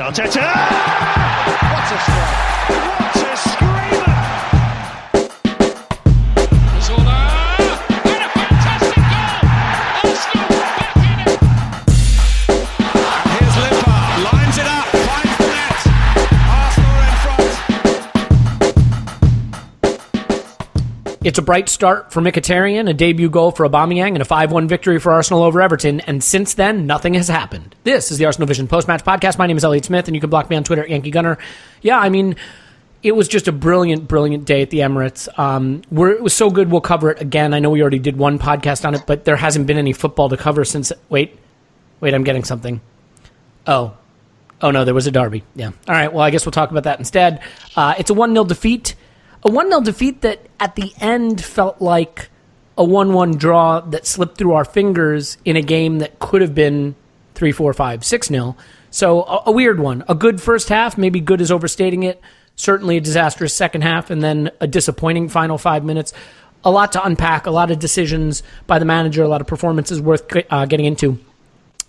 Arteta! What a strike! It's a bright start for Mkhitaryan, a debut goal for Aubameyang, and a 5-1 victory for Arsenal over Everton. And since then, nothing has happened. This is the Arsenal Vision post-match podcast. My name is Elliot Smith, and you can block me on Twitter at Yankee Gunner. Yeah, I mean, it was just a brilliant, brilliant day at the Emirates. Um, it was so good. We'll cover it again. I know we already did one podcast on it, but there hasn't been any football to cover since. Wait, wait, I'm getting something. Oh, Oh no, there was a derby. Yeah. All right. Well, I guess we'll talk about that instead. Uh, it's a one 0 defeat. A one 0 defeat that at the end felt like a one one draw that slipped through our fingers in a game that could have been three, four, five, six 0 So a, a weird one. A good first half. Maybe good is overstating it. Certainly a disastrous second half, and then a disappointing final five minutes. A lot to unpack. A lot of decisions by the manager. A lot of performances worth uh, getting into.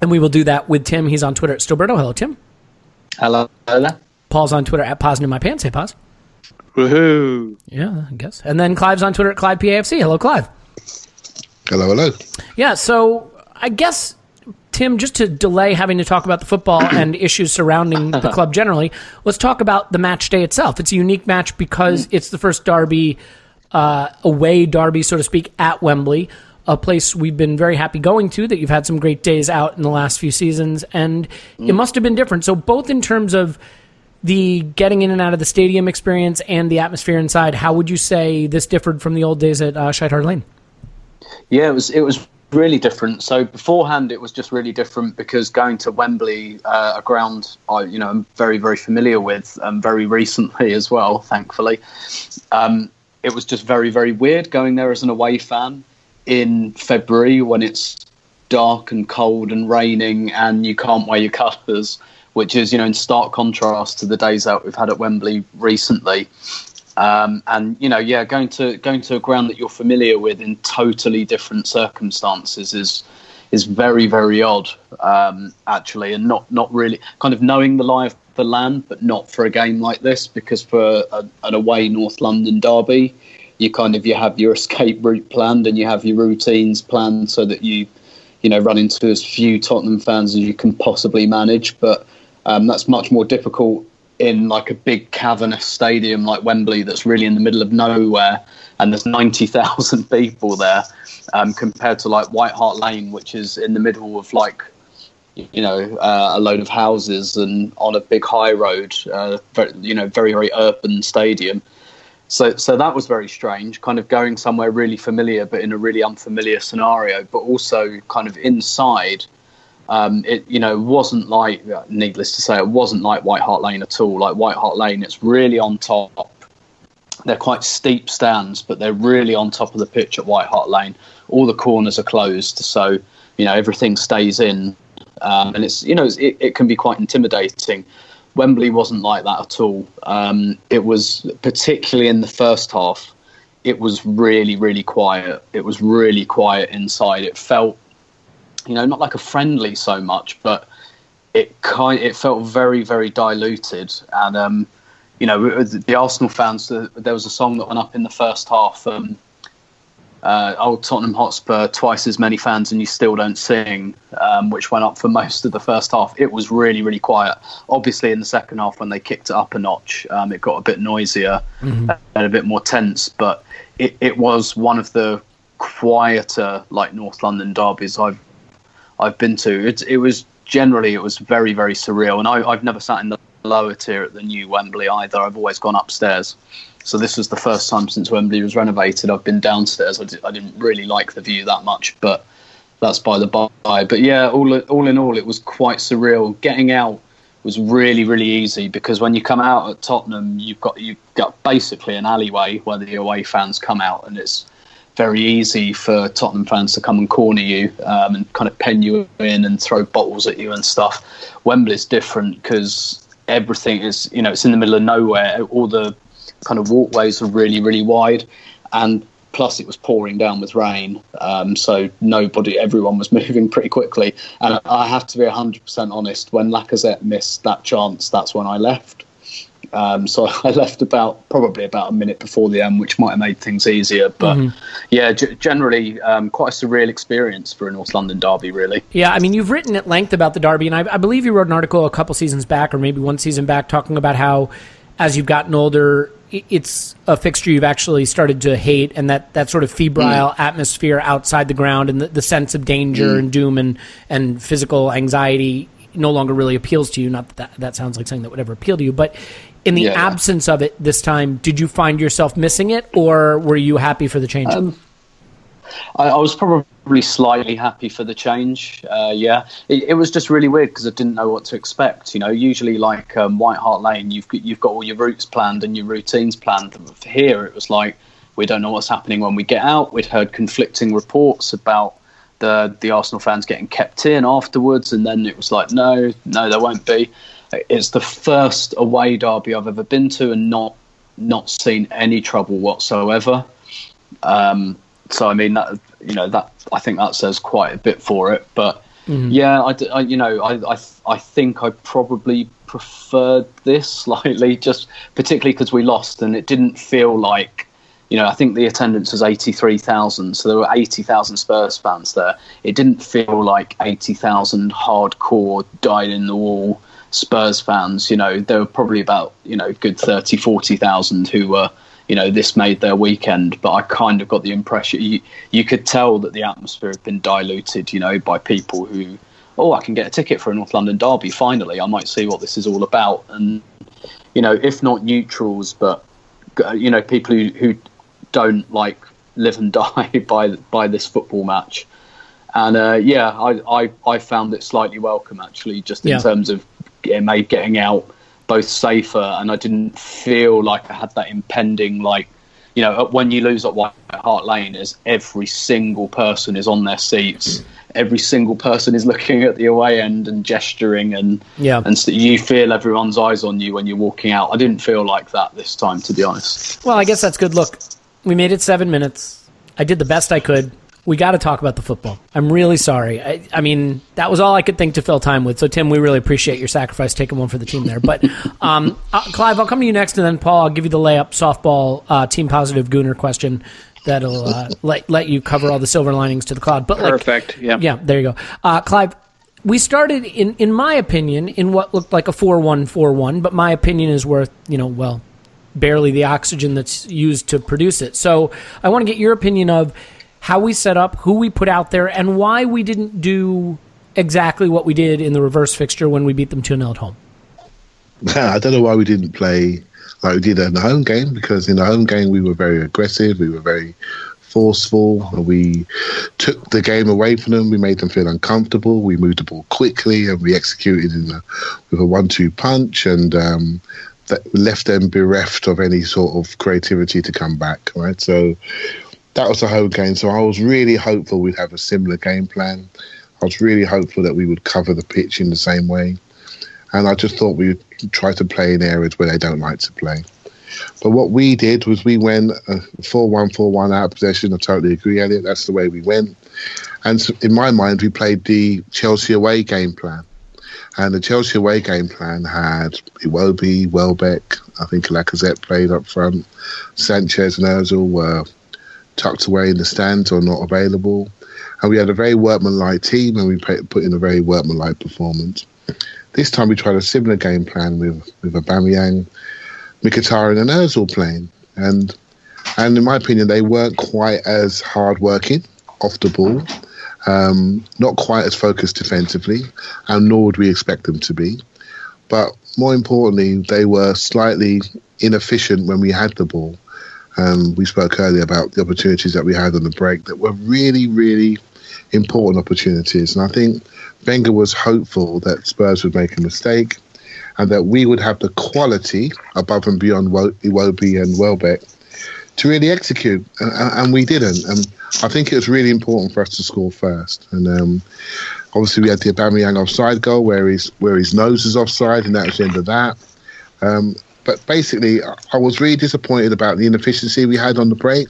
And we will do that with Tim. He's on Twitter at Stillberto. Hello, Tim. Hello. Hello. Paul's on Twitter at Pausing in my pants. Hey, Pause. Woohoo. Yeah, I guess. And then Clive's on Twitter at Clive PAFC. Hello, Clive. Hello, hello. Yeah, so I guess, Tim, just to delay having to talk about the football and issues surrounding the club generally, let's talk about the match day itself. It's a unique match because it's the first derby, uh, away derby, so to speak, at Wembley, a place we've been very happy going to, that you've had some great days out in the last few seasons, and it must have been different. So, both in terms of the getting in and out of the stadium experience and the atmosphere inside, how would you say this differed from the old days at uh, Lane? Yeah, it was it was really different. So beforehand, it was just really different because going to Wembley, uh, a ground I you know I'm very very familiar with, um, very recently as well, thankfully. Um, it was just very very weird going there as an away fan in February when it's dark and cold and raining and you can't wear your colours, which is you know in stark contrast to the days out we've had at Wembley recently. Um, and you know, yeah, going to going to a ground that you're familiar with in totally different circumstances is is very very odd, um, actually, and not not really kind of knowing the lie of the land, but not for a game like this because for a, an away North London derby, you kind of you have your escape route planned and you have your routines planned so that you you know run into as few Tottenham fans as you can possibly manage, but um, that's much more difficult in like a big cavernous stadium like Wembley that's really in the middle of nowhere and there's 90,000 people there um, compared to like White Hart Lane which is in the middle of like you know uh, a load of houses and on a big high road uh, very, you know very very urban stadium So, so that was very strange, kind of going somewhere really familiar, but in a really unfamiliar scenario, but also kind of inside. Um, it, you know, wasn't like, needless to say, it wasn't like White Hart Lane at all. Like White Hart Lane, it's really on top. They're quite steep stands, but they're really on top of the pitch at White Hart Lane. All the corners are closed, so you know everything stays in, um, and it's you know it, it can be quite intimidating. Wembley wasn't like that at all. Um, it was particularly in the first half. It was really, really quiet. It was really quiet inside. It felt, you know, not like a friendly so much, but it kind. It felt very, very diluted. And um, you know, the Arsenal fans. There was a song that went up in the first half. Um, uh, old Tottenham Hotspur, twice as many fans and you still don't sing, um, which went up for most of the first half. It was really, really quiet. Obviously, in the second half, when they kicked it up a notch, um, it got a bit noisier mm-hmm. and a bit more tense. But it, it was one of the quieter, like North London derbies I've I've been to. It, it was generally it was very, very surreal, and I, I've never sat in the lower tier at the new Wembley either. I've always gone upstairs. So this was the first time since Wembley was renovated. I've been downstairs. I, d- I didn't really like the view that much, but that's by the by. But yeah, all all in all, it was quite surreal. Getting out was really really easy because when you come out at Tottenham, you've got you've got basically an alleyway where the away fans come out, and it's very easy for Tottenham fans to come and corner you um, and kind of pen you in and throw bottles at you and stuff. Wembley's different because everything is you know it's in the middle of nowhere. All the kind of walkways are really, really wide, and plus it was pouring down with rain, um, so nobody, everyone was moving pretty quickly. And I have to be hundred percent honest. When Lacazette missed that chance, that's when I left. Um, so I left about probably about a minute before the end, which might have made things easier. But mm-hmm. yeah, g- generally um, quite a surreal experience for a North London derby, really. Yeah, I mean, you've written at length about the derby, and I, I believe you wrote an article a couple seasons back, or maybe one season back, talking about how as you've gotten older, it's a fixture you've actually started to hate, and that, that sort of febrile mm. atmosphere outside the ground and the, the sense of danger mm. and doom and, and physical anxiety no longer really appeals to you. Not that, that that sounds like something that would ever appeal to you, but in the yeah. absence of it this time, did you find yourself missing it, or were you happy for the change? Um, I, I, was probably slightly happy for the change. Uh, yeah, it, it, was just really weird because I didn't know what to expect. You know, usually like um, White Hart Lane, you've you've got all your routes planned and your routines planned. Here, it was like we don't know what's happening when we get out. We'd heard conflicting reports about the the Arsenal fans getting kept in afterwards, and then it was like, no, no, there won't be. It's the first away derby I've ever been to, and not not seen any trouble whatsoever. Um, so I mean that you know that I think that says quite a bit for it. But mm-hmm. yeah, I, I, you know I, I I think I probably preferred this slightly, just particularly because we lost and it didn't feel like you know, I think the attendance was 83,000, so there were 80,000 Spurs fans there. It didn't feel like 80,000 hardcore, dyed in the wall Spurs fans. You know, there were probably about, you know, good 30, 40,000 who were you know, this made their weekend. But I kind of got the impression you, you could tell that the atmosphere had been diluted, you know, by people who, oh, I can get a ticket for a North London derby. Finally, I might see what this is all about. And you know, if not neutrals, but you know, people who, who don't like live and die by by this football match. And uh, yeah, I, I, I found it slightly welcome actually, just in yeah. terms of it made getting out both safer, and I didn't feel like I had that impending like you know when you lose at White Hart Lane, is every single person is on their seats. Every single person is looking at the away end and gesturing, and yeah, and so you feel everyone's eyes on you when you're walking out. I didn't feel like that this time, to be honest. Well, I guess that's good. Look, we made it seven minutes. I did the best I could we got to talk about the football. I'm really sorry. I, I, mean, that was all I could think to fill time with. So, Tim, we really appreciate your sacrifice taking one for the team there. But, um, uh, Clive, I'll come to you next, and then Paul, I'll give you the layup softball uh, team positive Gooner question that'll uh, let let you cover all the silver linings to the cloud. But perfect. Like, yeah, yeah. There you go, uh, Clive. We started in, in my opinion, in what looked like a four-one-four-one, but my opinion is worth, you know, well, barely the oxygen that's used to produce it. So, I want to get your opinion of how we set up, who we put out there, and why we didn't do exactly what we did in the reverse fixture when we beat them 2 0 at home. I don't know why we didn't play like we did in the home game because in the home game we were very aggressive, we were very forceful, we took the game away from them. We made them feel uncomfortable. We moved the ball quickly, and we executed a, with a one-two punch, and um, that left them bereft of any sort of creativity to come back. Right, so that was the home game. So I was really hopeful we'd have a similar game plan. I was really hopeful that we would cover the pitch in the same way. And I just thought we would try to play in areas where they don't like to play. But what we did was we went uh, 4 1 4 1 out of possession. I totally agree, Elliot. That's the way we went. And in my mind, we played the Chelsea away game plan. And the Chelsea away game plan had Iwobi, Welbeck, I think Lacazette played up front, Sanchez and Ozil were tucked away in the stands or not available. And we had a very workmanlike team and we put in a very workmanlike performance. This time we tried a similar game plan with, with Aubameyang, Mkhitaryan and Ozil playing. And and in my opinion, they weren't quite as hard working off the ball, um, not quite as focused defensively, and nor would we expect them to be. But more importantly, they were slightly inefficient when we had the ball. Um, we spoke earlier about the opportunities that we had on the break that were really, really important opportunities. And I think Wenger was hopeful that Spurs would make a mistake and that we would have the quality above and beyond Iwobi and Welbeck to really execute, and, and, we didn't. And I think it was really important for us to score first. And um, obviously, we had the Aubameyang offside goal where his where his nose is offside, and that was the end of that. Um, but basically, I was really disappointed about the inefficiency we had on the break,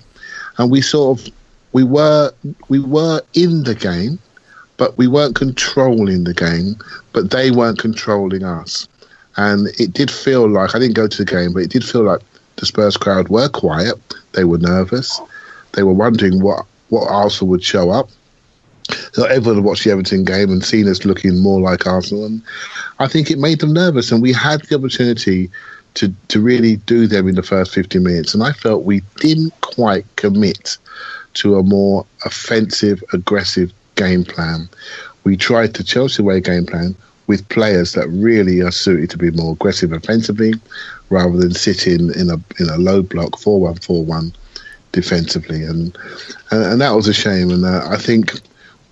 and we sort of we were we were in the game, but we weren't controlling the game. But they weren't controlling us, and it did feel like I didn't go to the game, but it did feel like the Spurs crowd were quiet. They were nervous. They were wondering what what Arsenal would show up. So everyone watched the Everton game and seen us looking more like Arsenal, and I think it made them nervous. And we had the opportunity to to really do them in the first 50 minutes, and I felt we didn't quite commit to a more offensive, aggressive game plan. We tried the Chelsea way game plan with players that really are suited to be more aggressive offensively, rather than sitting in a in a low block four one four one defensively, and, and and, that was a shame. And uh, I think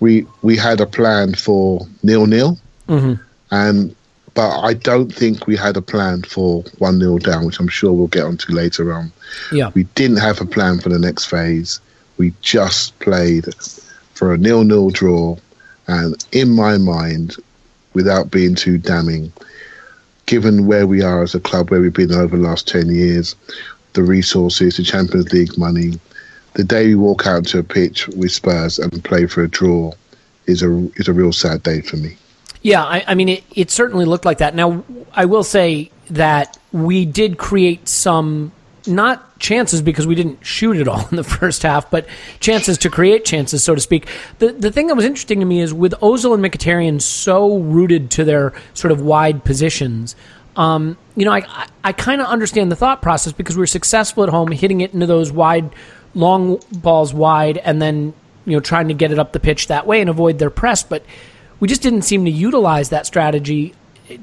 we we had a plan for nil nil, mm-hmm. and but I don't think we had a plan for one 0 down, which I'm sure we'll get onto later on. Yeah, we didn't have a plan for the next phase. We just played for a nil nil draw, and in my mind, without being too damning, given where we are as a club, where we've been over the last ten years, the resources, the Champions League money, the day we walk out to a pitch with Spurs and play for a draw is a is a real sad day for me. Yeah, I, I mean, it, it certainly looked like that. Now, I will say that we did create some, not chances because we didn't shoot it all in the first half, but chances to create chances, so to speak. The the thing that was interesting to me is with Ozil and Mkhitaryan so rooted to their sort of wide positions. Um, you know, I I, I kind of understand the thought process because we were successful at home hitting it into those wide, long balls wide, and then you know trying to get it up the pitch that way and avoid their press, but we just didn't seem to utilize that strategy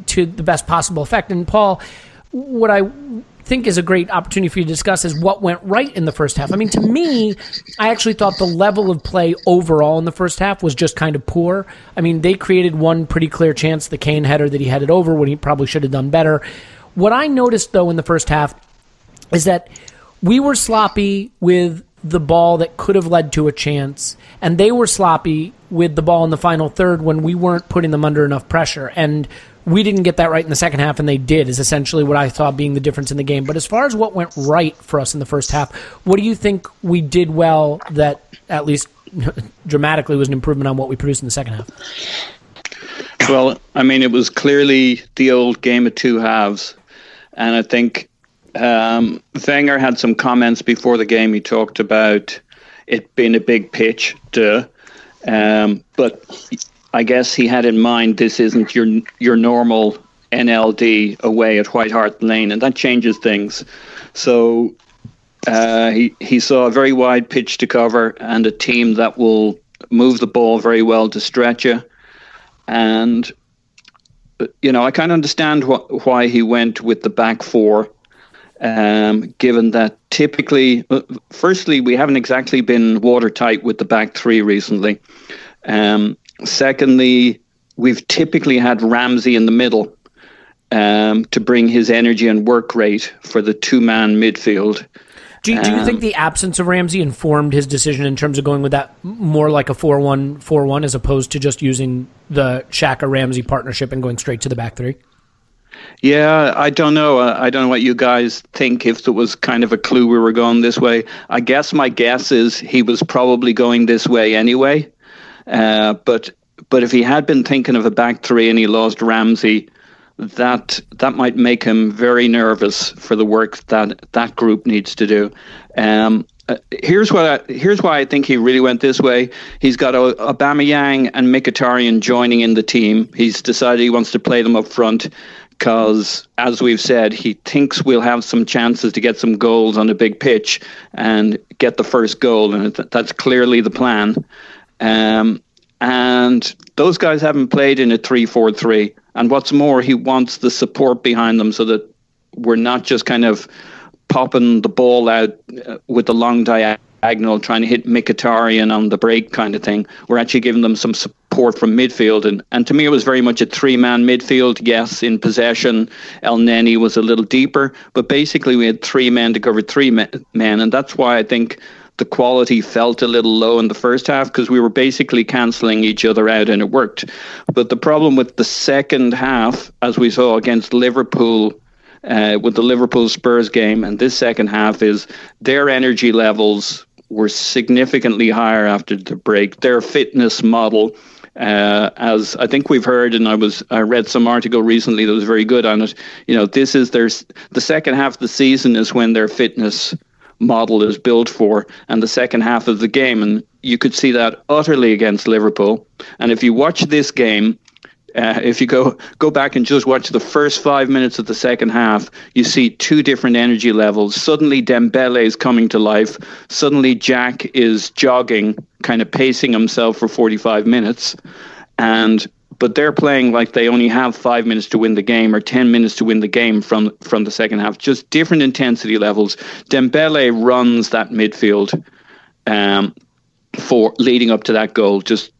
to the best possible effect. And Paul, what I think is a great opportunity for you to discuss is what went right in the first half. I mean, to me, I actually thought the level of play overall in the first half was just kind of poor. I mean, they created one pretty clear chance, the Kane header that he headed over when he probably should have done better. What I noticed though in the first half is that we were sloppy with the ball that could have led to a chance, and they were sloppy with the ball in the final third when we weren't putting them under enough pressure. And we didn't get that right in the second half, and they did, is essentially what I thought being the difference in the game. But as far as what went right for us in the first half, what do you think we did well that at least dramatically was an improvement on what we produced in the second half? Well, I mean, it was clearly the old game of two halves. And I think um, Wenger had some comments before the game. He talked about it being a big pitch, duh. Um, but I guess he had in mind this isn't your your normal NLD away at White Hart Lane, and that changes things. So uh, he he saw a very wide pitch to cover and a team that will move the ball very well to stretch you. And you know, I kind of understand wh- why he went with the back four Um, given that typically, uh, firstly, we haven't exactly been watertight with the back three recently. Um, secondly, we've typically had Ramsey in the middle um, to bring his energy and work rate for the two man midfield. Do, do you Um, think the absence of Ramsey informed his decision in terms of going with that more like a 4 1 4 1 as opposed to just using the Xhaka Ramsey partnership and going straight to the back three? Yeah, I don't know. Uh, I don't know what you guys think. If there was kind of a clue we were going this way, I guess my guess is he was probably going this way anyway. Uh, but but if he had been thinking of a back three and he lost Ramsey, that that might make him very nervous for the work that that group needs to do. Um, uh, here's what I, here's why I think he really went this way. He's got o- Aubameyang and Mkhitaryan joining in the team. He's decided he wants to play them up front because, as we've said, he thinks we'll have some chances to get some goals on a big pitch and get the first goal, and that's clearly the plan. Um, and those guys haven't played in a 3 4 3. And what's more, he wants the support behind them so that we're not just kind of popping the ball out uh, with the long diagonal, trying to hit Mkhitaryan on the break kind of thing. We're actually giving them some support from midfield. And, and to me, it was very much a three man midfield. Yes, in possession, Elneny was a little deeper, but basically we had three men to cover three men. And that's why I think the quality felt a little low in the first half because we were basically cancelling each other out and it worked. But the problem with the second half, as we saw against Liverpool, uh, with the Liverpool Spurs game, and this second half is their energy levels were significantly higher after the break. Their fitness model. Uh, as I think we've heard, and I was I read some article recently that was very good on it. You know, this is their the second half of the season is when their fitness model is built for and the second half of the game and you could see that utterly against Liverpool and if you watch this game uh, if you go go back and just watch the first five minutes of the second half, you see two different energy levels. Suddenly, Dembele is coming to life. Suddenly, Jack is jogging, kind of pacing himself for 45 minutes, and but they're playing like they only have five minutes to win the game or 10 minutes to win the game from from the second half. Just different intensity levels. Dembele runs that midfield um, for leading up to that goal. Just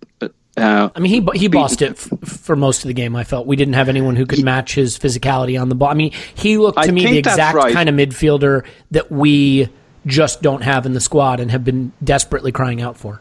uh, I mean, he he bossed it f- for most of the game. I felt we didn't have anyone who could match his physicality on the ball. I mean, he looked to I me the exact right. kind of midfielder that we just don't have in the squad and have been desperately crying out for.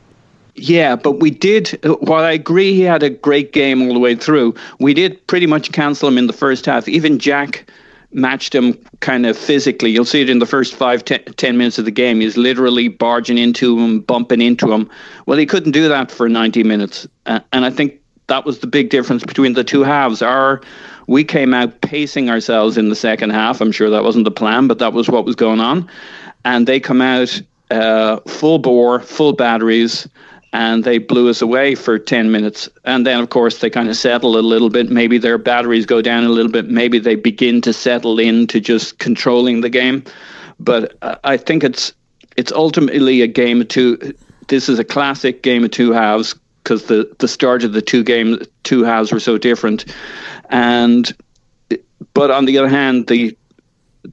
Yeah, but we did. While I agree he had a great game all the way through, we did pretty much cancel him in the first half. Even Jack matched him kind of physically. You'll see it in the first five, ten, ten minutes of the game. He's literally barging into him, bumping into him. Well, he couldn't do that for 90 minutes. Uh, and I think that was the big difference between the two halves. Our we came out pacing ourselves in the second half. I'm sure that wasn't the plan, but that was what was going on. And they come out uh, full bore, full batteries, and they blew us away for 10 minutes. And then, of course, they kind of settle a little bit. Maybe their batteries go down a little bit. Maybe they begin to settle into just controlling the game. But I think it's it's ultimately a game of two. This is a classic game of two halves because the, the start of the two game two halves were so different. And but on the other hand, the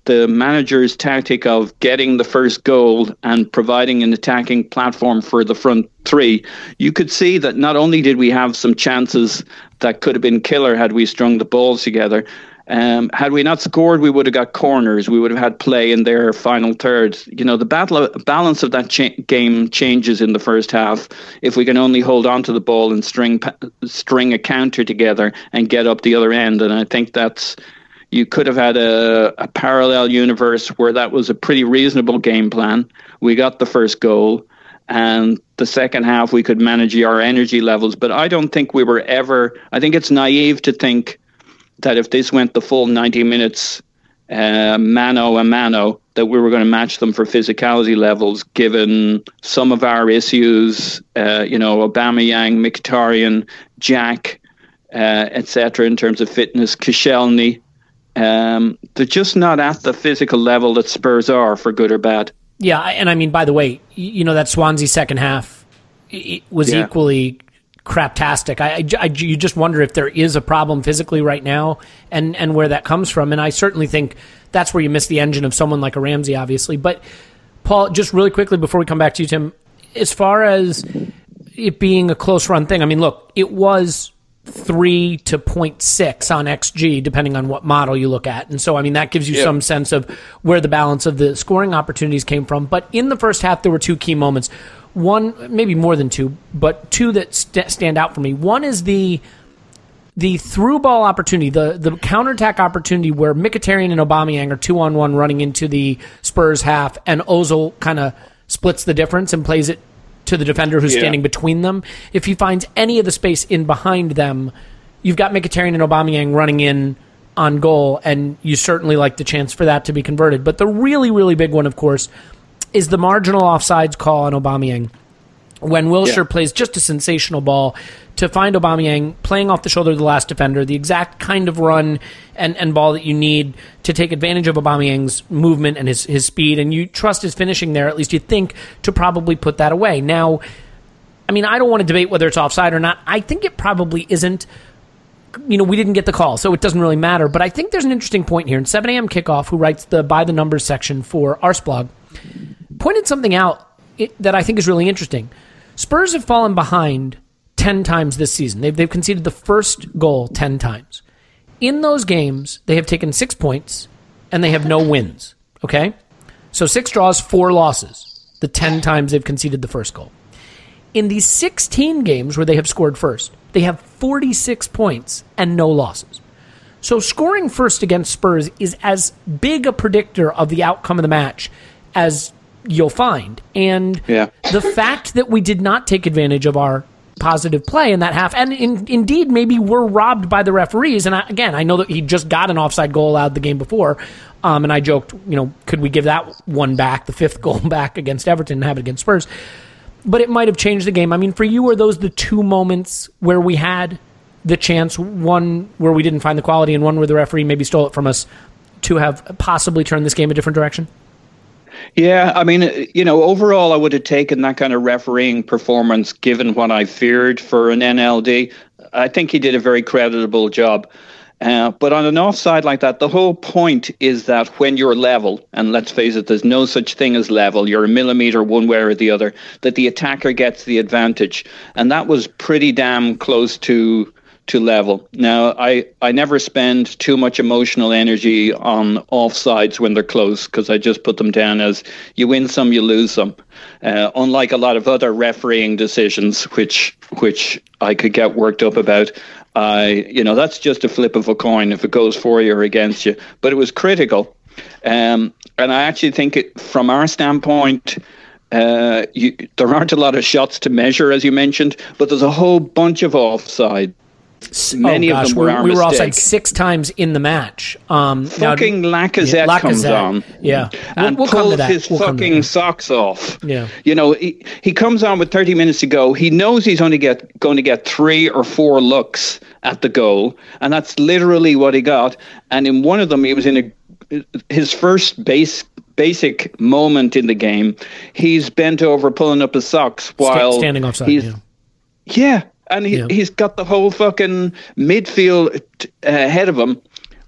the manager's tactic of getting the first goal and providing an attacking platform for the front three, you could see that not only did we have some chances that could have been killer had we strung the balls together, um, had we not scored, we would have got corners. We would have had play in their final third. You know, the battle balance of that cha- game changes in the first half if we can only hold on to the ball and string string a counter together and get up the other end. And I think that's you could have had a, a parallel universe where that was a pretty reasonable game plan. We got the first goal, and the second half we could manage our energy levels. But I don't think we were ever. I think it's naive to think that if this went the full 90 minutes, uh, mano a mano, that we were going to match them for physicality levels, given some of our issues, uh, you know, Aubameyang, Mkhitaryan, Jack, uh, etc., in terms of fitness, Koscielny. Um, they're just not at the physical level that Spurs are, for good or bad. Yeah, and I mean, by the way, you know that Swansea second half i- i- was Yeah. equally craptastic. I, you just wonder if there is a problem physically right now, and and where that comes from. And I certainly think that's where you miss the engine of someone like a Ramsey, obviously. But Paul, just really quickly before we come back to you, Tim, as far as it being a close run thing, I mean, look, it was three to 0.6 on XG, depending on what model you look at. And so, I mean, that gives you some sense of where the balance of the scoring opportunities came from. But in the first half, there were two key moments. One, maybe more than two, but two that st- stand out for me. One is the the through ball opportunity, the the counterattack opportunity where Mkhitaryan and Aubameyang are two on one running into the Spurs half, and Ozil kind of splits the difference and plays it to the defender who's Yeah. standing between them. If he finds any of the space in behind them, you've got Mkhitaryan and Aubameyang running in on goal, and you certainly like the chance for that to be converted. But the really, really big one, of course, is the marginal offsides call on Aubameyang when Wilshere Yeah. plays just a sensational ball to find Aubameyang playing off the shoulder of the last defender, the exact kind of run and, and ball that you need to take advantage of Aubameyang's movement and his, his speed, and you trust his finishing there, at least you think, to probably put that away. Now, I mean, I don't want to debate whether it's offside or not. I think it probably isn't. You know, we didn't get the call, so it doesn't really matter. But I think there's an interesting point here. In 7 a.m. kickoff, who writes the by the numbers section for Arsblog, pointed something out that I think is really interesting. Spurs have fallen behind 10 times this season. They've, they've conceded the first goal 10 times. In those games, they have taken six points and they have no wins. Okay? So six draws, four losses. The 10 times they've conceded the first goal. In these 16 games where they have scored first, they have 46 points and no losses. So scoring first against Spurs is as big a predictor of the outcome of the match as you'll find. And Yeah. the fact that we did not take advantage of our positive play in that half, and in, indeed maybe we're robbed by the referees. And I, again, I know that he just got an offside goal allowed the game before, um, and I joked, you know, could we give that one back, the fifth goal back against Everton, and have it against Spurs? But it might have changed the game. I mean, for you, are those the two moments where we had the chance, one where we didn't find the quality, and one where the referee maybe stole it from us, to have possibly turned this game a different direction? Yeah, I mean, you know, overall, I would have taken that kind of refereeing performance given what I feared for an NLD. I think he did a very creditable job. Uh, but on an offside like that, the whole point is that when you're level, and let's face it, there's no such thing as level, you're a millimeter one way or the other, that the attacker gets the advantage. And that was pretty damn close to to level. Now, I, I never spend too much emotional energy on offsides when they're close because I just put them down as you win some, you lose some. Uh, unlike a lot of other refereeing decisions, which which I could get worked up about. I, you know, that's just a flip of a coin if it goes for you or against you. But it was critical, um, and I actually think it, from our standpoint, uh, you, there aren't a lot of shots to measure, as you mentioned, but there's a whole bunch of offside. Many oh, of gosh, them were we, we were offside mistake. six times in the match. Um, now- Fucking Lacazette, Yeah, comes on, Yeah. We'll- and we'll come to pulls that. his We'll come to fucking that. socks off. Yeah. you know he, he comes on with 30 minutes to go. He knows he's only get going to get three or four looks at the goal, and that's literally what he got. And in one of them, he was in a his first base basic moment in the game. He's bent over pulling up his socks while standing offside, He's, yeah. yeah, and he, Yeah. he's got the whole fucking midfield uh, ahead of him.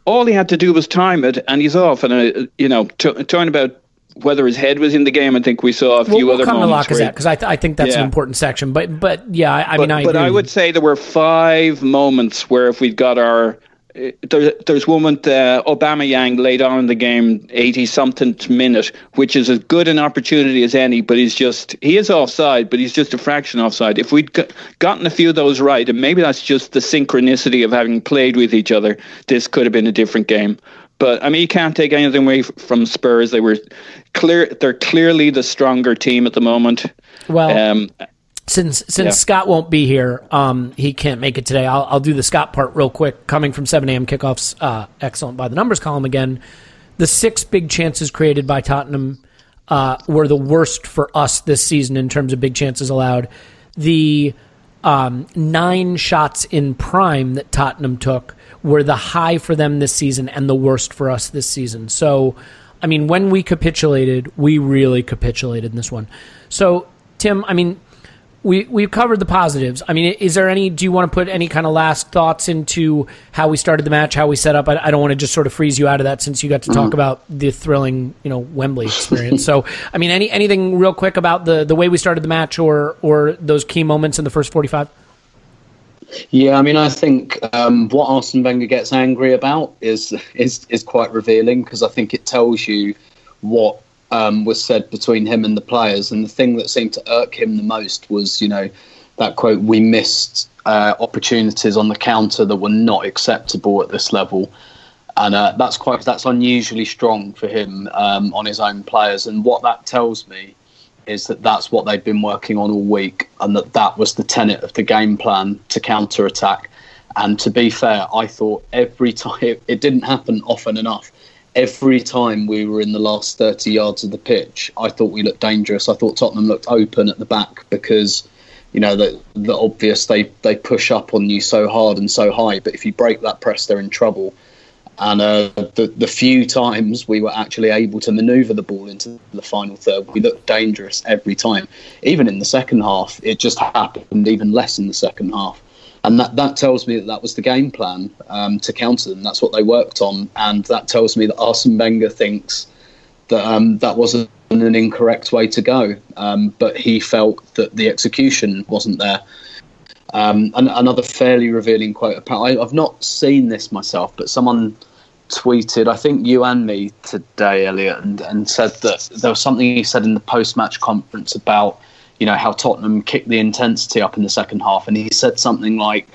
All he had to do was time it, and he's off. And uh, you know, t- talking about whether his head was in the game, I think we saw a We'll, few we'll other come to moments. he- Lacazette because I, th- I think that's an important section. But but yeah, I, I but, mean, I but agree. I would say there were five moments where if we'd got our there, there's one with uh, Aubameyang laid on in the game, 80 something minute, which is as good an opportunity as any. But he's just he is offside, but he's just a fraction offside. If we'd got, gotten a few of those right, and maybe that's just the synchronicity of having played with each other, this could have been a different game. But I mean, you can't take anything away from Spurs. They were clear; they're clearly the stronger team at the moment. Well, Um, since since Yeah. Scott won't be here, um, he can't make it today. I'll, I'll do the Scott part real quick. Coming from 7 a.m. kickoffs, uh, excellent by the numbers column again. The six big chances created by Tottenham uh, were the worst for us this season in terms of big chances allowed. The um, nine shots in prime that Tottenham took were the high for them this season and the worst for us this season. So, I mean, when we capitulated, we really capitulated in this one. So, Tim, I mean, we we've covered the positives. I mean, is there any? Do you want to put any kind of last thoughts into how we started the match, how we set up? I, I don't want to just sort of freeze you out of that since you got to talk Mm-hmm. about the thrilling, you know, Wembley experience. so, I mean, any anything real quick about the the way we started the match or or those key moments in the first forty five? Yeah, I mean, I think um, what Arsene Wenger gets angry about is is is quite revealing because I think it tells you what um, was said between him and the players. And the thing that seemed to irk him the most was, you know, that quote: "We missed uh, opportunities on the counter that were not acceptable at this level." And uh, that's quite that's unusually strong for him um, on his own players. And what that tells me is that that's what they've been working on all week, and that that was the tenet of the game plan to counter attack. And to be fair, I thought every time it, it didn't happen often enough. Every time we were in the last 30 yards of the pitch, I thought we looked dangerous. I thought Tottenham looked open at the back because, you know, the, the obvious they, they push up on you so hard and so high. But if you break that press, they're in trouble. And uh, the the few times we were actually able to manoeuvre the ball into the final third, we looked dangerous every time. Even in the second half, it just happened even less in the second half. And that, that tells me that that was the game plan um, to counter them. That's what they worked on. And that tells me that Arsene Wenger thinks that um, that wasn't an incorrect way to go. Um, but he felt that the execution wasn't there. Um, another fairly revealing quote. I, I've not seen this myself, but someone tweeted, I think you and me today, Elliot, and, and said that there was something he said in the post-match conference about, you know, how Tottenham kicked the intensity up in the second half, and he said something like,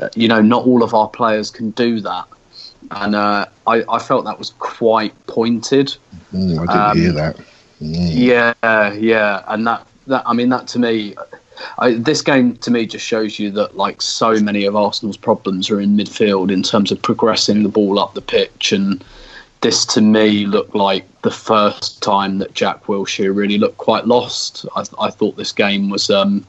uh, you know, not all of our players can do that, and uh, I, I felt that was quite pointed. Mm, I didn't Um, hear that. Yeah, yeah, and that that I mean that to me, I, this game to me just shows you that like so many of Arsenal's problems are in midfield in terms of progressing the ball up the pitch, and this to me looked like the first time that Jack Wilshere really looked quite lost. I, I thought this game was. Um,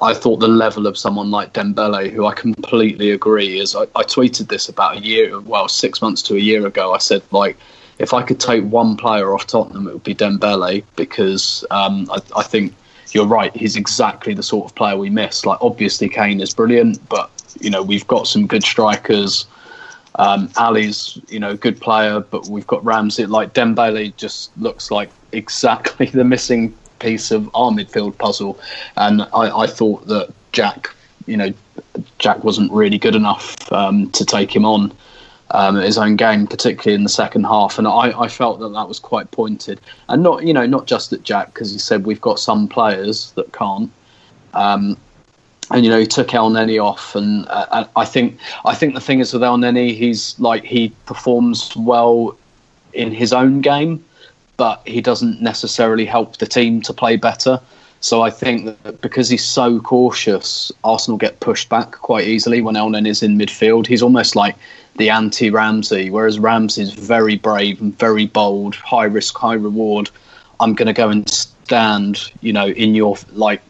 I thought the level of someone like Dembele, who I completely agree, is I, I tweeted this about a year, well, six months to a year ago. I said like, if I could take one player off Tottenham, it would be Dembele because um, I, I think you're right. He's exactly the sort of player we miss. Like, obviously, Kane is brilliant, but you know we've got some good strikers. Um, Alli's, you know, good player, but we've got Ramsey. Like Dembele just looks like exactly the missing piece of our midfield puzzle. And I, I thought that Jack, you know, Jack wasn't really good enough um, to take him on um, his own game, particularly in the second half. And I, I felt that that was quite pointed, and not, you know, not just at Jack because he said we've got some players that can't. Um, and you know he took Elneny off, and uh, I think I think the thing is with Elneny, he's like he performs well in his own game, but he doesn't necessarily help the team to play better. So I think that because he's so cautious, Arsenal get pushed back quite easily when Elneny is in midfield. He's almost like the anti Ramsey, whereas Ramsey's very brave and very bold, high risk, high reward. I'm going to go and stand, you know, in your like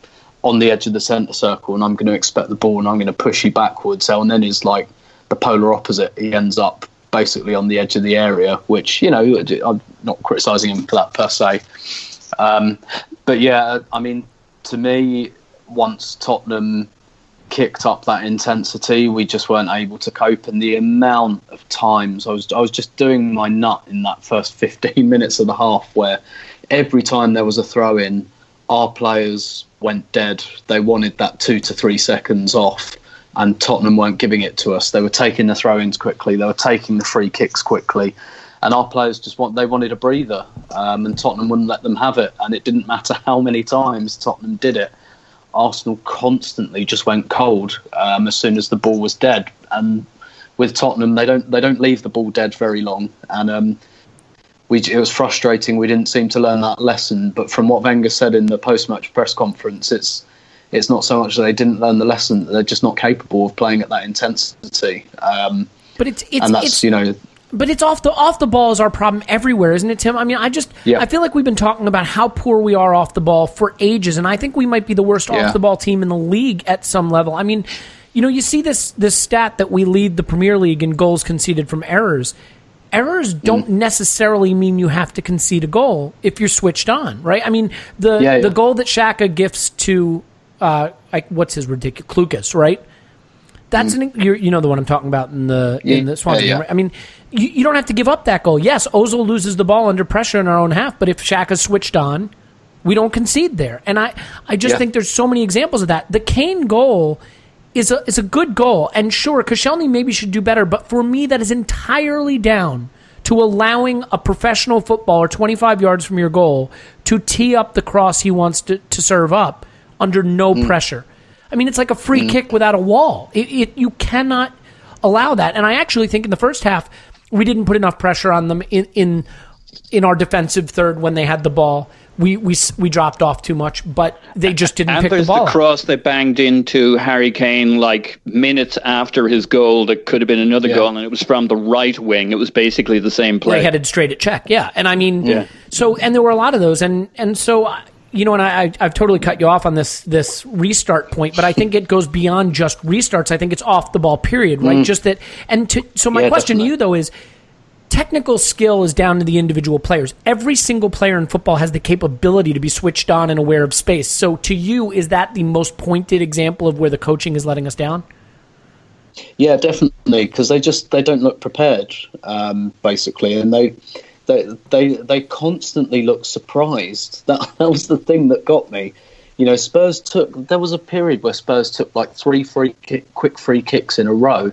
on the edge of the centre circle and I'm going to expect the ball and I'm going to push you backwards. So, and then he's like the polar opposite. He ends up basically on the edge of the area, which, you know, I'm not criticising him for that per se. Um, but yeah, I mean, to me, once Tottenham kicked up that intensity, we just weren't able to cope. And the amount of times I was, I was just doing my nut in that first 15 minutes of the half, where every time there was a throw in, our players went dead. They wanted that two to three seconds off, and Tottenham weren't giving it to us. They were taking the throw ins quickly, they were taking the free kicks quickly. And our players just want they wanted a breather, um, and Tottenham wouldn't let them have it. And it didn't matter how many times Tottenham did it. Arsenal constantly just went cold um, as soon as the ball was dead. And with Tottenham, they don't they don't leave the ball dead very long. And um, we, it was frustrating. We didn't seem to learn that lesson. But from what Wenger said in the post-match press conference, it's it's not so much that they didn't learn the lesson; they're just not capable of playing at that intensity. Um, But it's it's and that's it's you know But it's off the off the ball is our problem everywhere, isn't it, Tim? I mean, I just Yeah. I feel like we've been talking about how poor we are off the ball for ages, and I think we might be the worst Yeah. off the ball team in the league at some level. I mean, you know, you see this this stat that we lead the Premier League in goals conceded from errors. Errors Mm. don't necessarily mean you have to concede a goal if you're switched on, right? I mean, the Yeah, yeah. the goal that Xhaka gifts to uh, like what's his ridiculous Clucas, right? That's an you're, you know the one I'm talking about in the in the Swansea Mm. yeah, game. right? I mean, you, you don't have to give up that goal. Yes, Ozil loses the ball under pressure in our own half, but if Xhaka's switched on, we don't concede there. And I I just Yeah. think there's so many examples of that. The Kane goal is a is a good goal, and sure, Koscielny maybe should do better, but for me, that is entirely down to allowing a professional footballer 25 yards from your goal to tee up the cross he wants to, to serve up under no mm. pressure. I mean, it's like a free mm. kick without a wall. It, it, you cannot allow that. And I actually think in the first half we didn't put enough pressure on them in in, in our defensive third when they had the ball. We we we dropped off too much, but they just didn't And pick the there's ball. the cross they banged into Harry Kane like minutes after his goal that could have been another Yeah. goal, and it was from the right wing. It was basically the same They headed straight at check. Yeah, and I mean, Yeah. so and there were a lot of those, and and so you know, and I, I I've totally cut you off on this this restart point, but I think it goes beyond just restarts. I think it's off the ball period, right? Mm. Just that, and to, so my Yeah, question to you though is. Technical skill is down to the individual players. Every single player in football has the capability to be switched on and aware of space. So, to you, is that the most pointed example of where the coaching is letting us down? Yeah, definitely, because they just they don't look prepared, um, basically, and they they they they constantly look surprised. That that was the thing that got me. You know, Spurs took. There was a period where Spurs took like three free kick, quick free kicks in a row,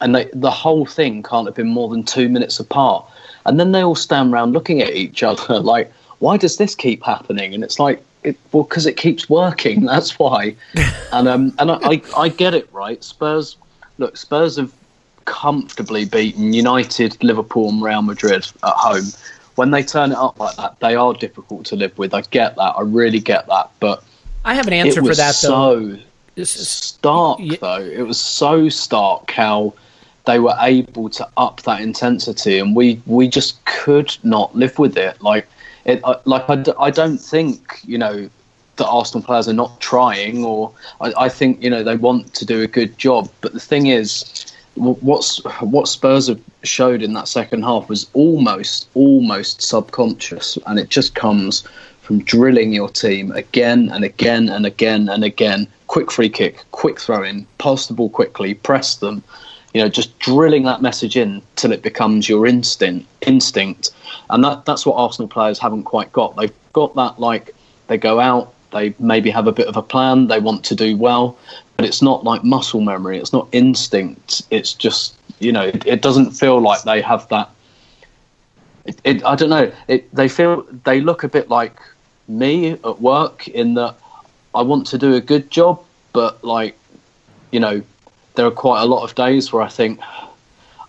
and they, the whole thing can't have been more than two minutes apart. And then they all stand around looking at each other like, "Why does this keep happening?" And it's like, it, well, because it keeps working. That's why. and um, and I, I I get it right. Spurs look, Spurs have comfortably beaten United, Liverpool, and Real Madrid at home. When they turn it up like that, they are difficult to live with. I get that. I really get that. But I have an answer for that, though. so This is- stark, Yeah. though. It was so stark how they were able to up that intensity, and we we just could not live with it. Like it, I- like I, I don't think you know that Arsenal players are not trying, or I, I think you know they want to do a good job. But the thing is, what's what Spurs have showed in that second half was almost almost subconscious, and it just comes from drilling your team again and again and again and again. Quick free kick, quick throw in, pass the ball quickly, press them. You know, just drilling that message in till it becomes your instinct. Instinct, and that that's what Arsenal players haven't quite got. They've got that like they go out, they maybe have a bit of a plan, they want to do well, but it's not like muscle memory. It's not instinct. It's just you know, it, it doesn't feel like they have that it, it, I don't know. They feel they look a bit like me at work in that I want to do a good job, but like you know, there are quite a lot of days where I think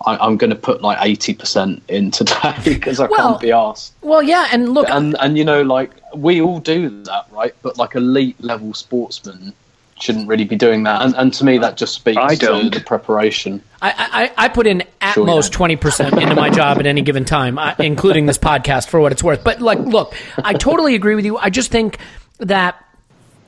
I, I'm going to put like eighty percent in today because I Well- can't be asked. Well, yeah, and look, And and you know, like we all do that, right? But like elite level sportsmen shouldn't really be doing that. And and to me, that just speaks I to don't. the preparation. I, I, I put in at Sure, most yeah. twenty percent into my job at any given time, uh, including this podcast for what it's worth. But like, look, I totally agree with you. I just think that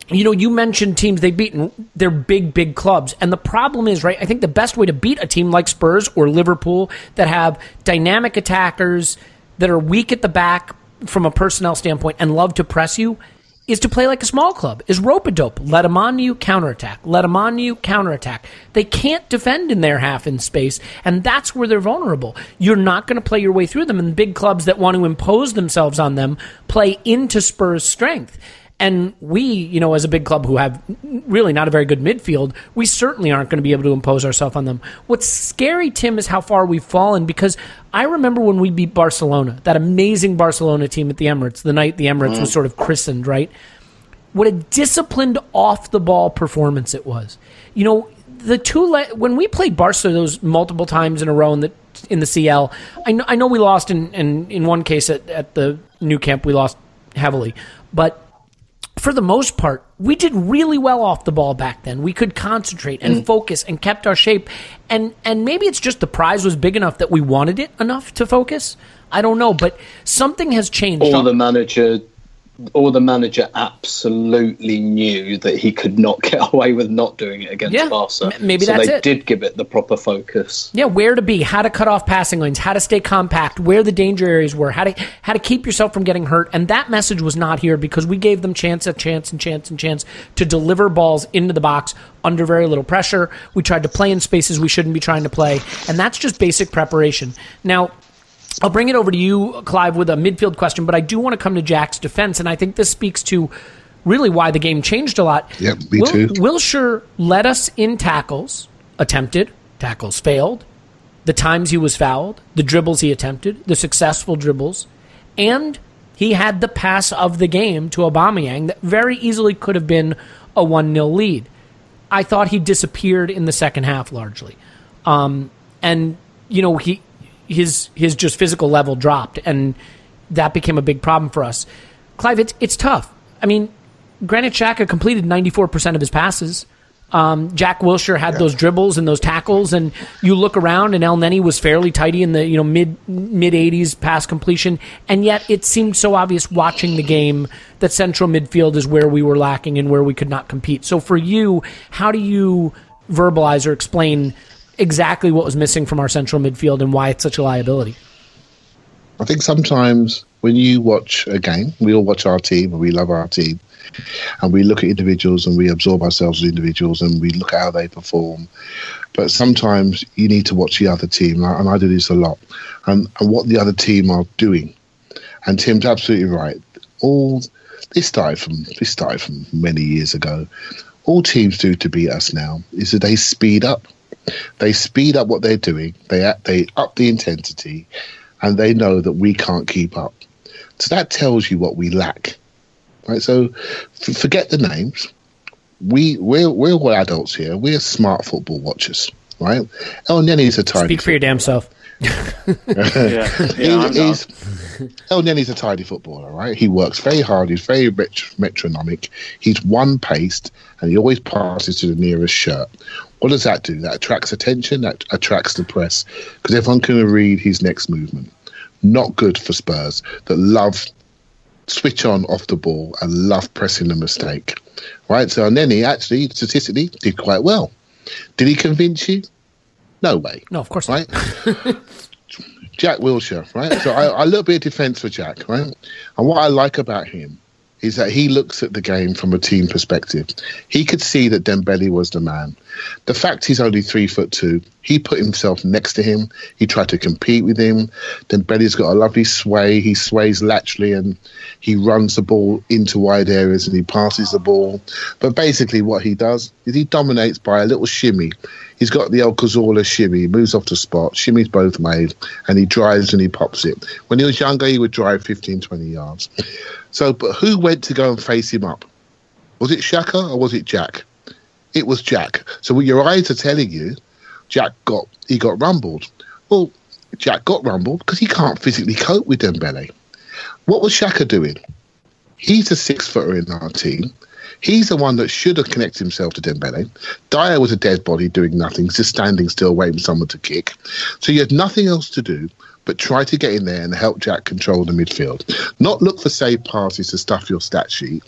you know you mentioned teams they've beaten they're big big clubs. And the problem is right i think the best way to beat a team like spurs or liverpool that have dynamic attackers that are weak at the back from a personnel standpoint and love to press you is to play like a small club is rope a dope. Let them on you counterattack. Let them on you counterattack. They can't defend in their half in space and that's where they're vulnerable. You're not going to play your way through them and big clubs that want to impose themselves on them play into spurs strength and we, you know, as a big club who have really not a very good midfield, we certainly aren't going to be able to impose ourselves on them. What's scary, Tim, is how far we've fallen because I remember when we beat Barcelona, that amazing Barcelona team at the Emirates, the night the Emirates was mm. sort of christened, right? What a disciplined off the ball performance it was. You know, the two le- when we played Barca those multiple times in a row in the in the CL, I know, I know we lost in, in in one case at, at the Nou Camp we lost heavily, but for the most part, we did really well off the ball back then. We could concentrate and mm. focus and kept our shape. And and maybe it's just the prize was big enough that we wanted it enough to focus. I don't know, but something has changed. Or the manager or the manager absolutely knew that he could not get away with not doing it against Yeah, Barca. m- maybe so that's they it. did give it the proper focus. Yeah, where to be, how to cut off passing lanes, how to stay compact, where the danger areas were, how to how to keep yourself from getting hurt. And that message was not here because we gave them chance and chance and chance and chance to deliver balls into the box under very little pressure. We tried to play in spaces we shouldn't be trying to play, and that's just basic preparation. Now, I'll bring it over to you, Clive, with a midfield question, but I do want to come to Jack's defense, and I think this speaks to really why the game changed a lot. Yep, me Wil- too. Wilshere led us in tackles, attempted, tackles failed, the times he was fouled, the dribbles he attempted, the successful dribbles, and he had the pass of the game to Aubameyang that very easily could have been a 1 0 lead. I thought he disappeared in the second half largely. Um, and, you know, he his his just physical level dropped, and that became a big problem for us. Clive, it's, it's tough. I mean, Granit Xhaka completed 94% of his passes. Um, Jack Wilshere had those dribbles and those tackles, and you look around, and Elneny was fairly tidy in the you know mid mid 80s pass completion, and yet it seemed so obvious watching the game that central midfield is where we were lacking and where we could not compete. So for you, how do you verbalize or explain exactly what was missing from our central midfield and why it's such a liability? I think sometimes when you watch a game, we all watch our team and we love our team, and we look at individuals and we absorb ourselves as individuals and we look at how they perform. But sometimes you need to watch the other team, and I, do this a lot, and, and what the other team are doing. And Tim's absolutely right. All this started from this started from many years ago. All teams do to beat us now is that they speed up. They speed up what they're doing. They they up the intensity, and they know that we can't keep up. So that tells you what we lack, right? So f- forget the names. We we're we're all adults here. We're smart football watchers, right? Elneny's a tidy. Speak for your damn self. Yeah, yeah, I'm He's- he's- Elneny's a tidy footballer, right? He works very hard. He's very met- metronomic. He's one paced, and he always passes to the nearest shirt. What does that do? That attracts attention. That attracts the press because everyone can read his next movement. Not good for Spurs that love switch on off the ball and love pressing the mistake, right? So Neni actually statistically did quite well. Did he convince you? No way No, of course not. Jack Wilshere, right? So I, a little bit of defence for Jack, right? And what I like about him is that he looks at the game from a team perspective. He could see that Dembele was the man. The fact he's only three foot two, he put himself next to him. He tried to compete with him. Dembele's got a lovely sway. He sways laterally and he runs the ball into wide areas and he passes the ball. But basically, what he does is he dominates by a little shimmy. He's got the El Cazorla shimmy. He moves off the spot. Shimmy's both made and he drives and he pops it. When he was younger, he would drive 15, 20 yards. So, but who went to go and face him up? Was it Xhaka or was it Jack? It was Jack. So your eyes are telling you, Jack got he got rumbled. Well, Jack got rumbled because he can't physically cope with Dembele. What was Xhaka doing? He's a six footer in our team. He's the one that should have connected himself to Dembele. Dier was a dead body doing nothing, just standing still, waiting for someone to kick. So you had nothing else to do but try to get in there and help Jack control the midfield. Not look for save passes to stuff your stat sheet.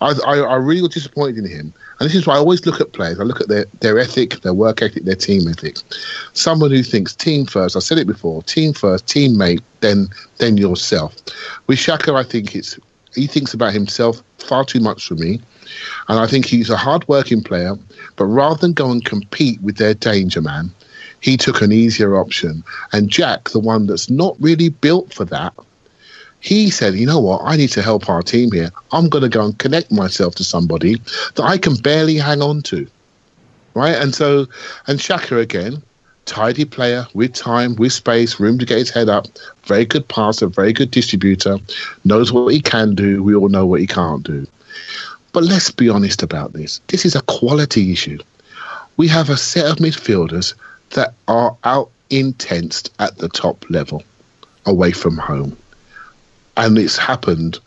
I, I, I really was disappointed in him. And this is why I always look at players. I look at their, their ethic, their work ethic, their team ethic. Someone who thinks team first. I said it before: team first, teammate, then then yourself. With Xhaka, I think it's he thinks about himself far too much for me, and I think he's a hard-working player. But rather than go and compete with their danger man, he took an easier option. And Jack, the one that's not really built for that, he said, you know what, I need to help our team here. I'm going to go and connect myself to somebody that I can barely hang on to. Right? And so, and Xhaka again, tidy player with time, with space, room to get his head up, very good passer, very good distributor, knows what he can do. We all know what he can't do. But let's be honest about this. This is a quality issue. We have a set of midfielders that are out intensed at the top level away from home. And it's happened.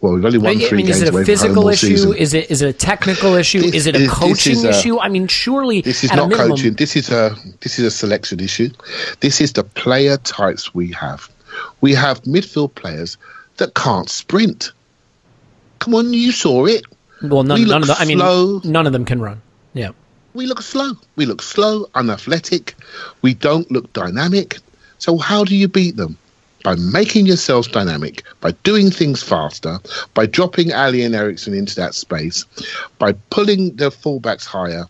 Well, we've only won I three mean, games is it a physical issue? season. Is it is it a technical issue? This- is it a coaching is a- issue? I mean, surely This is not minimum, coaching. This is a this is a selection issue. This is the player types we have. We have midfield players that can't sprint. Come on, you saw it. Well, none, We none of look the, I mean, slow. none of them can run. Yeah. We look slow. We look slow, unathletic. We don't look dynamic. So how do you beat them? By making yourselves dynamic, by doing things faster, by dropping Alli and Eriksen into that space, by pulling the fullbacks higher.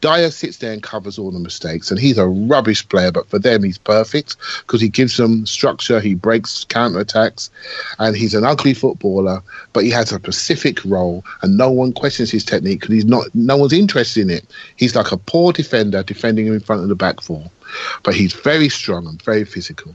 Dier sits there and covers all the mistakes, and he's a rubbish player, but for them he's perfect because he gives them structure, he breaks counter attacks, and he's an ugly footballer, but he has a specific role, and no one questions his technique because he's not. No one's interested in it. He's like a poor defender defending him in front of the back four, but he's very strong and very physical.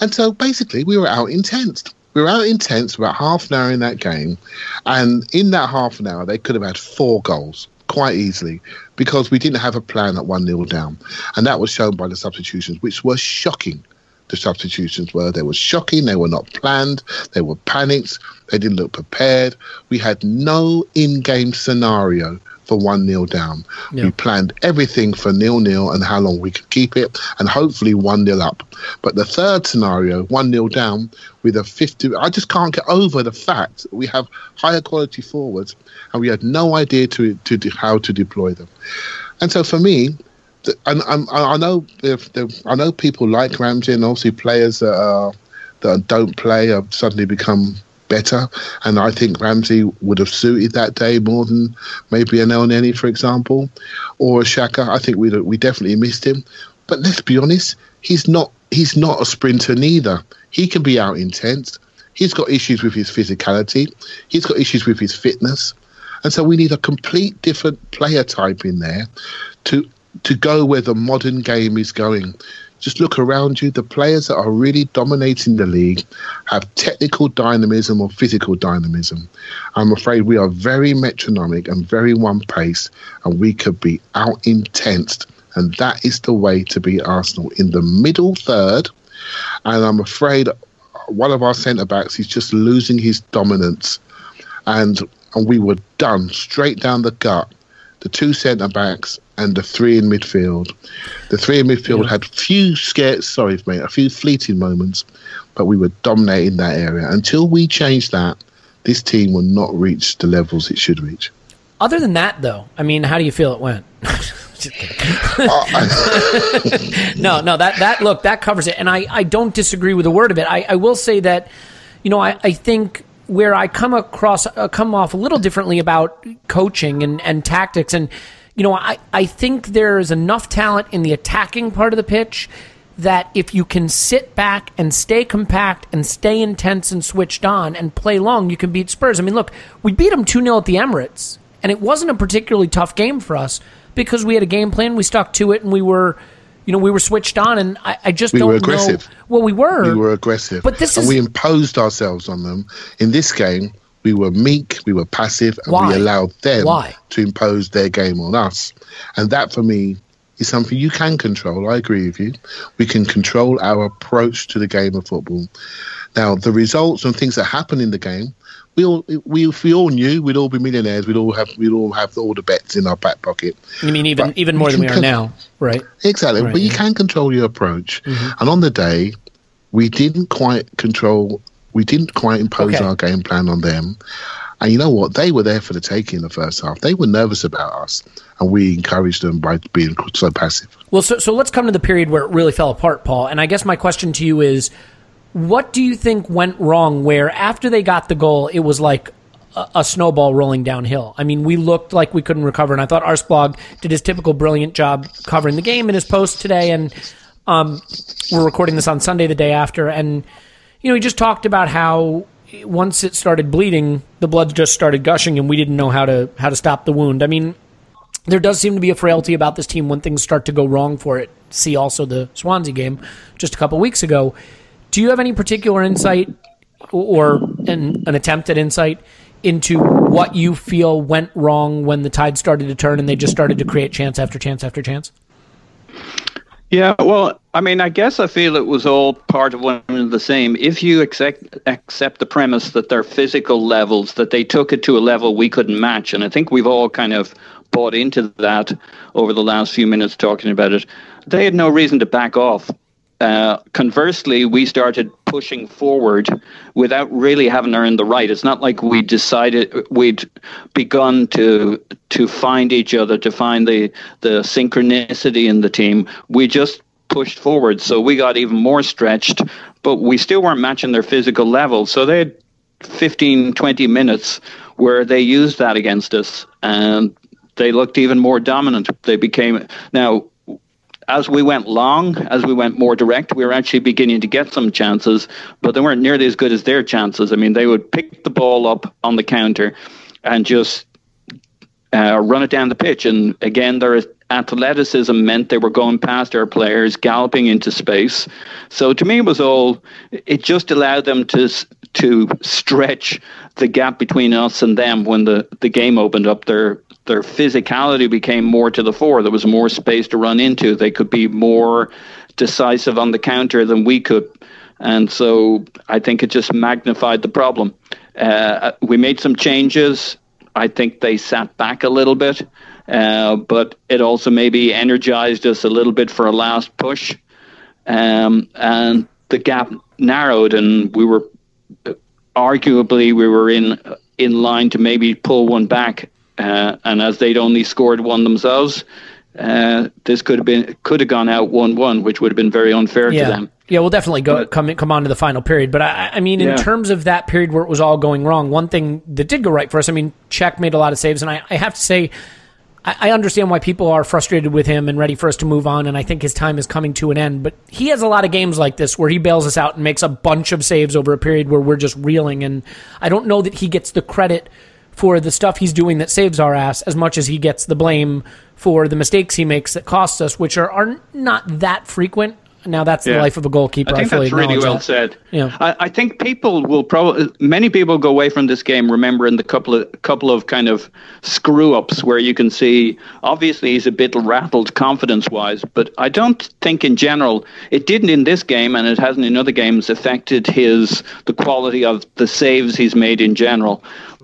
And so basically, we were out intense. We were out intense about half an hour in that game, and in that half an hour, they could have had four goals quite easily because we didn't have a plan at 1 0 down. And that was shown by the substitutions, which were shocking. The substitutions were. They were shocking. They were not planned. They were panicked. They didn't look prepared. We had no in game scenario for 1 0 down. Yeah. We planned everything for nil nil and how long we could keep it, and hopefully 1 0 up. But the third scenario, 1 0 down, with a 50, I just can't get over the fact we have higher quality forwards and we had no idea to, to, to how to deploy them. And so for me, th- and, and I know if the, I know people like Ramsey and obviously players that are, that don't play have suddenly become better. And I think Ramsey would have suited that day more than maybe an Elneny, for example, or a Xhaka. I think we we definitely missed him. But let's be honest, he's not he's not a sprinter neither. He can be out intense. He's got issues with his physicality. He's got issues with his fitness. And so we need a complete different player type in there to to go where the modern game is going. Just look around you. The players that are really dominating the league have technical dynamism or physical dynamism. I'm afraid we are very metronomic and very one pace, and we could be out intensed. And that is the way to beat Arsenal in the middle third. And I'm afraid one of our centre backs is just losing his dominance. And, and we were done straight down the gut. The two centre backs and the three in midfield. The three in midfield had few scared, sorry, mate, a few fleeting moments, but we were dominating that area. Until we change that, this team will not reach the levels it should reach. Other than that, though, I mean, how do you feel it went? Uh, no, no, that that look that covers it, and I I don't disagree with a word of it. I I will say that, you know, I I think where I come across uh, come off a little differently about coaching and and tactics, and you know, I I think there is enough talent in the attacking part of the pitch that if you can sit back and stay compact and stay intense and switched on and play long, you can beat Spurs. I mean, look, we beat them 2 0 at the Emirates, and it wasn't a particularly tough game for us because we had a game plan, we stuck to it, and we were. You know, we were switched on, and I, I just We don't were aggressive. know. Well, we were. we were aggressive. But this and is- we imposed ourselves on them. In this game, we were meek, we were passive, and Why? we allowed them Why? to impose their game on us. And that, for me, is something you can control. I agree with you. We can control our approach to the game of football. Now, the results and things that happen in the game, we all we if we all knew we'd all be millionaires. We'd all have we'd all have all the bets in our back pocket. I mean, even But even more than we are con- now, right? Exactly, Right, but you yeah. can control your approach. Mm-hmm. And on the day, we didn't quite control. We didn't quite impose Okay. our game plan on them. And you know what? They were there for the taking in the first half. They were nervous about us, and we encouraged them by being so passive. Well, so so let's come to the period where it really fell apart, Paul. And I guess my question to you is, what do you think went wrong? Where after they got the goal, it was like a, snowball rolling downhill. I mean, we looked like we couldn't recover, and I thought Arsblog did his typical brilliant job covering the game in his post today. And um, we're recording this on Sunday, the day after, and you know, he just talked about how once it started bleeding, the blood just started gushing, and we didn't know how to how to stop the wound. I mean, there does seem to be a frailty about this team when things start to go wrong for it. See also the Swansea game just a couple weeks ago. Do you have any particular insight or an, an attempt at insight into what you feel went wrong when the tide started to turn and they just started to create chance after chance after chance? Yeah, well, I mean, I guess I feel it was all part of one and the same. If you accept accept the premise that their physical levels, that they took it to a level we couldn't match, and I think we've all kind of bought into that over the last few minutes talking about it. They had no reason to back off. Uh, conversely, we started pushing forward without really having earned the right. It's not like we decided we'd begun to to find each other, to find the the synchronicity in the team. We just pushed forward, so we got even more stretched, but we still weren't matching their physical level. So they had 15, 20 minutes where they used that against us, and they looked even more dominant. They became now as we went long, as we went more direct, we were actually beginning to get some chances, but they weren't nearly as good as their chances. I mean, they would pick the ball up on the counter and just uh, run it down the pitch. And again, their athleticism meant they were going past our players, galloping into space. So to me, it was all. It just allowed them to to stretch the gap between us and them when the, the game opened up. Their their physicality became more to the fore. There was more space to run into. They could be more decisive on the counter than we could. And so I think it just magnified the problem. Uh, we made some changes. I think they sat back a little bit, uh, but it also maybe energized us a little bit for a last push. Um, and the gap narrowed, and we were arguably we were in in line to maybe pull one back uh, and as they'd only scored one themselves, uh, this could have been could have gone out one one, which would have been very unfair yeah. to them. Yeah, we'll definitely go but, come come on to the final period. But I, I mean, in yeah. terms of that period where it was all going wrong, one thing that did go right for us. I mean, Cech made a lot of saves, and I, I have to say. I understand why people are frustrated with him and ready for us to move on, and I think his time is coming to an end. But he has a lot of games like this where he bails us out and makes a bunch of saves over a period where we're just reeling. And I don't know that he gets the credit for the stuff he's doing that saves our ass as much as he gets the blame for the mistakes he makes that cost us, which are, are not that frequent. Now that's yeah. the life of a goalkeeper. I think I that's really well that. said. Yeah. I, I, think people will probably many people go away from this game remembering the couple of couple of kind of screw ups where you can see obviously he's a bit rattled confidence wise, but I don't think in general it didn't in this game and it hasn't in other games affected his the quality of the saves he's made in general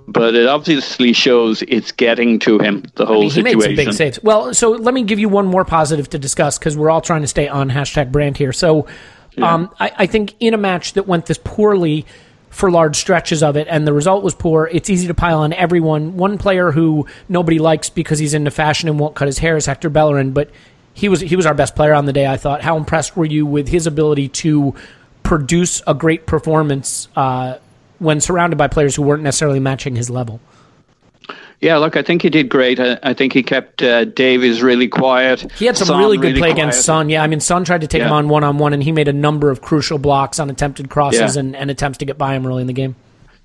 but it obviously shows it's getting to him the whole I mean, he situation. He made some big saves. Well, so let me give you one more positive to discuss because we're all trying to stay on hashtag brand here. So, yeah. um, I, I think in a match that went this poorly for large stretches of it, and the result was poor. It's easy to pile on everyone. One player who nobody likes because he's into fashion and won't cut his hair is Hector Bellerin, but he was he was our best player on the day. I thought. How impressed were you with his ability to produce a great performance uh, when surrounded by players who weren't necessarily matching his level. Yeah, look, I think he did great. I, I think he kept uh, Davies really quiet. He had some Son really good really play quiet. against Son. Yeah, I mean, Son tried to take Yeah. him on one on one, and he made a number of crucial blocks on attempted crosses Yeah. and, and attempts to get by him early in the game.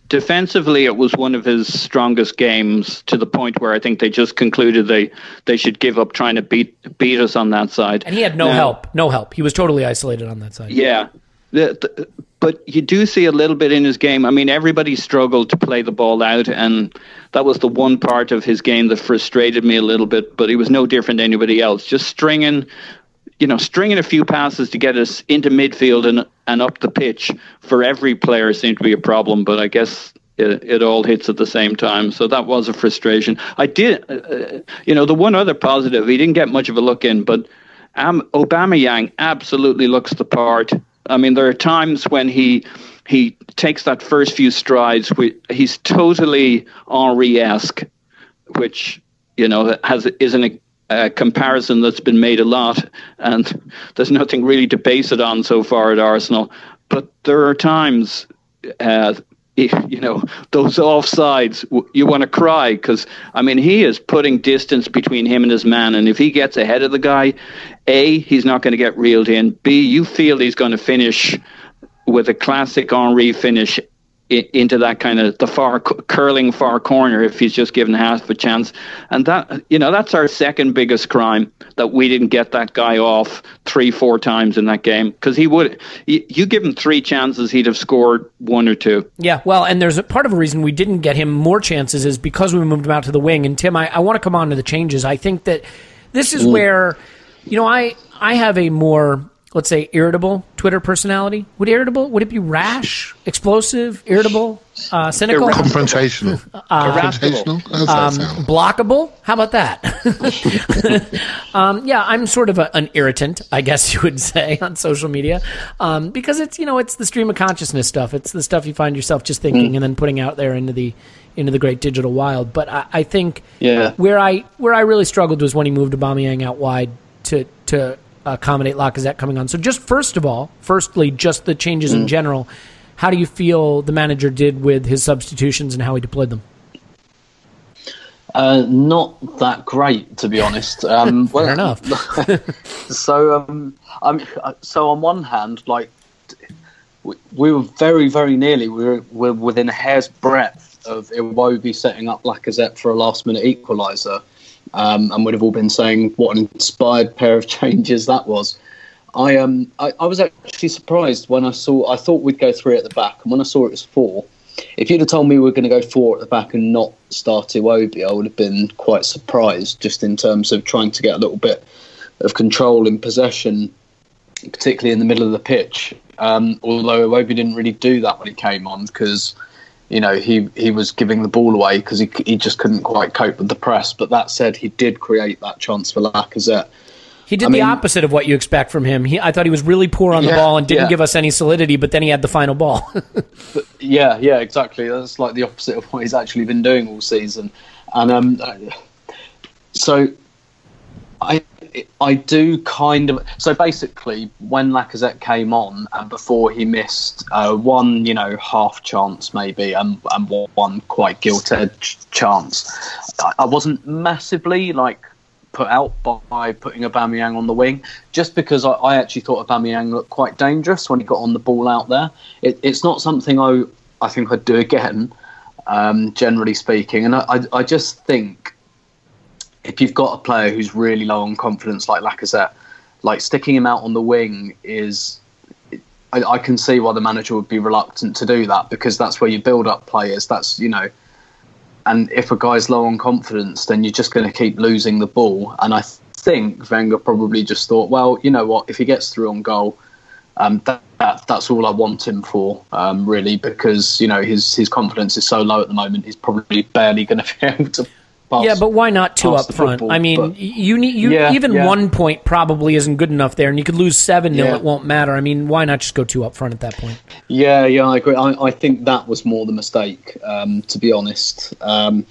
Defensively, it was one of his strongest games to the point where I think they just concluded they, they should give up trying to beat beat us on that side. And he had no Now- help. No help. He was totally isolated on that side. Yeah. The, the, but you do see a little bit in his game. I mean, everybody struggled to play the ball out, and that was the one part of his game that frustrated me a little bit. But he was no different than anybody else. Just stringing, you know, stringing a few passes to get us into midfield and and up the pitch for every player seemed to be a problem. But I guess it, it all hits at the same time. So that was a frustration. I did, uh, you know, the one other positive, he didn't get much of a look in, but um, Aubameyang absolutely looks the part. I mean, there are times when he he takes that first few strides. He's totally Henry-esque, which you know has is an, a comparison that's been made a lot, and there's nothing really to base it on so far at Arsenal. But there are times, uh, you know, those offsides, you want to cry because I mean he is putting distance between him and his man, and if he gets ahead of the guy, a he's not going to get reeled in. B you feel he's going to finish with a classic Henry finish into that kind of the far curling far corner if he's just given half a chance and that you know that's our second biggest crime that we didn't get that guy off three four times in that game because he would you, give him three chances he'd have scored one or two Yeah, well, and there's a part of a reason we didn't get him more chances is because we moved him out to the wing. And Tim, I, I want to come on to the changes. I think that this is mm. where, you know, I I have a more let's say irritable Twitter personality? Would irritable would it be rash, explosive, irritable, uh, cynical, Confrontational. Confrontational. Um, blockable? How about that? um, yeah, I'm sort of a, an irritant, I guess you would say, on social media, um, because it's you know it's the stream of consciousness stuff. It's the stuff you find yourself just thinking and then putting out there into the into the great digital wild. But I, I think Yeah. where I where I really struggled was when he moved Aubameyang out wide to to accommodate Lacazette coming on. So just first of all, firstly, just the changes in general. How do you feel the manager did with his substitutions and how he deployed them? Uh, not that great, to be honest. Um, well, Fair enough. so, um, I mean, uh, so on one hand, like we, we were very, very nearly we were, we were within a hair's breadth of Iwobi setting up Lacazette for a last-minute equaliser, um, and we'd have all been saying what an inspired pair of changes that was. I um I, I was actually surprised when I saw I thought we'd go three at the back, and when I saw it was four. If you'd have told me we were going to go four at the back and not start Iwobi, I would have been quite surprised, just in terms of trying to get a little bit of control in possession, particularly in the middle of the pitch. Um, although Iwobi didn't really do that when he came on because you know he he was giving the ball away because he he just couldn't quite cope with the press. But that said, he did create that chance for Lacazette. He did I the mean- opposite of what you expect from him. He, I thought he was really poor on the Yeah, ball and didn't yeah. give us any solidity, but then he had the final ball. Yeah, yeah, exactly. That's like the opposite of what he's actually been doing all season. And um, so I I do kind of so basically when Lacazette came on and before he missed uh, one you know half chance maybe and and one quite gilt edged chance, I, I wasn't massively like put out by putting Aubameyang on the wing, just because I, I actually thought Aubameyang looked quite dangerous when he got on the ball out there. It, it's not something I I think I'd do again, um, generally speaking, and I, I, I just think if you've got a player who's really low on confidence like Lacazette, like sticking him out on the wing is. I, I can see why the manager would be reluctant to do that because that's where you build up players. That's you know, and if a guy's low on confidence, then you're just going to keep losing the ball. And I think Wenger probably just thought, well, you know what, if he gets through on goal, um, that, that that's all I want him for, um, really, because you know his his confidence is so low at the moment. He's probably barely going to be able to. Pass. yeah, but why not two up front? I mean, you need you Yeah, even yeah. one point probably isn't good enough there, and you could lose seven 0 Yeah. It won't matter. I mean, why not just go two up front at that point? Yeah, yeah, I agree. I, I think that was more the mistake, um, to be honest, um,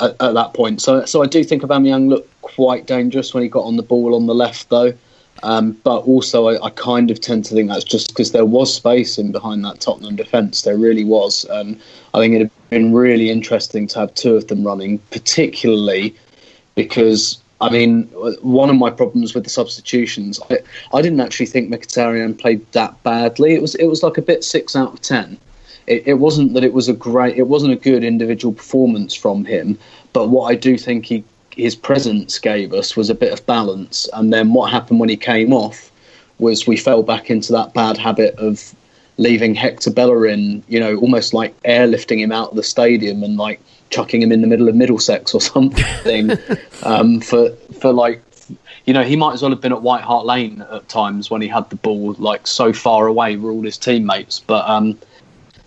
at, at that point. So, so I do think Aubameyang looked quite dangerous when he got on the ball on the left, though. Um, but also, I, I kind of tend to think that's just because there was space in behind that Tottenham defence. There really was. And I think it'd have been really interesting to have two of them running, particularly because I mean, one of my problems with the substitutions, I, I didn't actually think Mkhitaryan played that badly. It was it was like a bit six out of ten. It, it wasn't that it was a great, it wasn't a good individual performance from him. But what I do think he his presence gave us was a bit of balance. And then what happened when he came off was we fell back into that bad habit of leaving Hector Bellerin, you know, almost like airlifting him out of the stadium and like chucking him in the middle of Middlesex or something um, for for like you know he might as well have been at White Hart Lane at times when he had the ball like so far away were all his teammates but um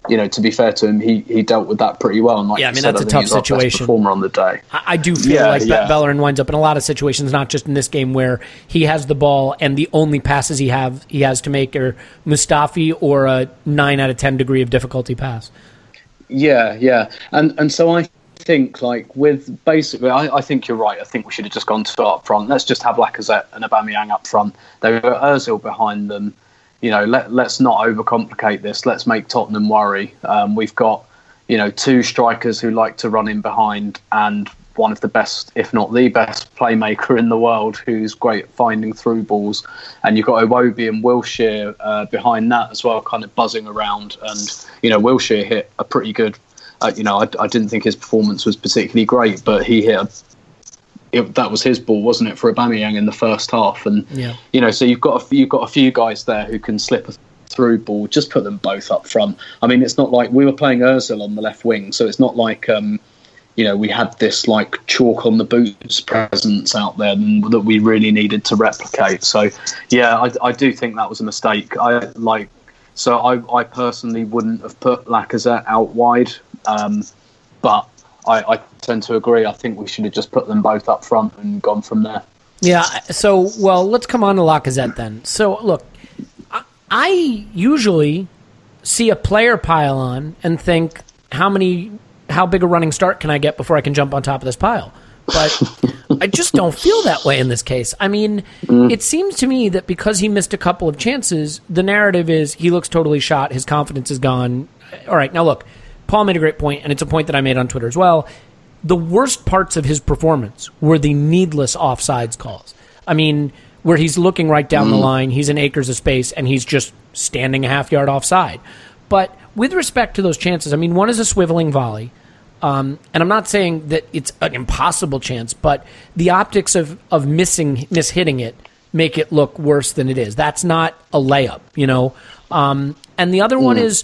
you know to be fair to him he he dealt with that pretty well and like Yeah, I mean, said, that's a tough he's our best situation. performer on the day I, I do feel Yeah, like yeah. Bellerin winds up in a lot of situations, not just in this game where he has the ball and the only passes he have he has to make are Mustafi or a nine out of ten degree of difficulty pass. Yeah, yeah, and and so I think like with basically, I, I think you're right. I think we should have just gone to up front. Let's just have Lacazette and Aubameyang up front. They were Özil behind them. You know, let let's not overcomplicate this. Let's make Tottenham worry. Um, we've got you know two strikers who like to run in behind and one of the best, if not the best, playmaker in the world, who's great at finding through balls. And you've got Iwobi and Wilshere uh, behind that as well, kind of buzzing around. And you know, Wilshere hit a pretty good. Uh, you know, I, I didn't think his performance was particularly great, but he hit. A, it, that was his ball, wasn't it, for Aubameyang in the first half? And Yeah. you know, so you've got a, you've got a few guys there who can slip a through ball. Just put them both up front. I mean, it's not like we were playing Özil on the left wing, so it's not like um, you know we had this like chalk on the boots presence out there that we really needed to replicate. So yeah, I, I do think that was a mistake. I like so I, I personally wouldn't have put Lacazette out wide, um, but I, I tend to agree. I think we should have just put them both up front and gone from there. Yeah. So, well, let's come on to Lacazette then. So, look, I, I usually see a player pile on and think, how many, how big a running start can I get before I can jump on top of this pile? But I just don't feel that way in this case. I mean, mm. it seems to me that because he missed a couple of chances, the narrative is he looks totally shot, his confidence is gone. All right, now look, Paul made a great point, and it's a point that I made on Twitter as well. The worst parts of his performance were the needless offsides calls. I mean, where he's looking right down mm. the line, he's in acres of space, and he's just standing a half yard offside. But with respect to those chances, I mean, one is a swiveling volley. Um, and I'm not saying that it's an impossible chance, but the optics of, of missing mishitting it make it look worse than it is. That's not a layup, you know. Um, and the other mm. one is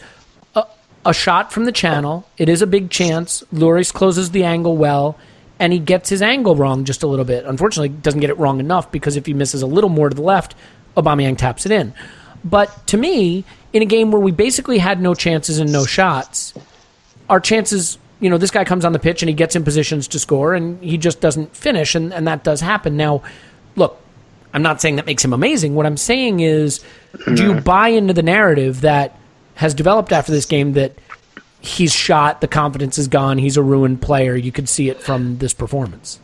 a, shot from the channel. It is a big chance. Lloris closes the angle well, and he gets his angle wrong just a little bit. Unfortunately, doesn't get it wrong enough because if he misses a little more to the left, Aubameyang taps it in. But to me, in a game where we basically had no chances and no shots, our chances you know, this guy comes on the pitch and he gets in positions to score and he just doesn't finish, and, and that does happen. Now, look, I'm not saying that makes him amazing. What I'm saying is, do you mm-hmm. buy into the narrative that has developed after this game that he's shot, the confidence is gone, he's a ruined player? You could see it from this performance.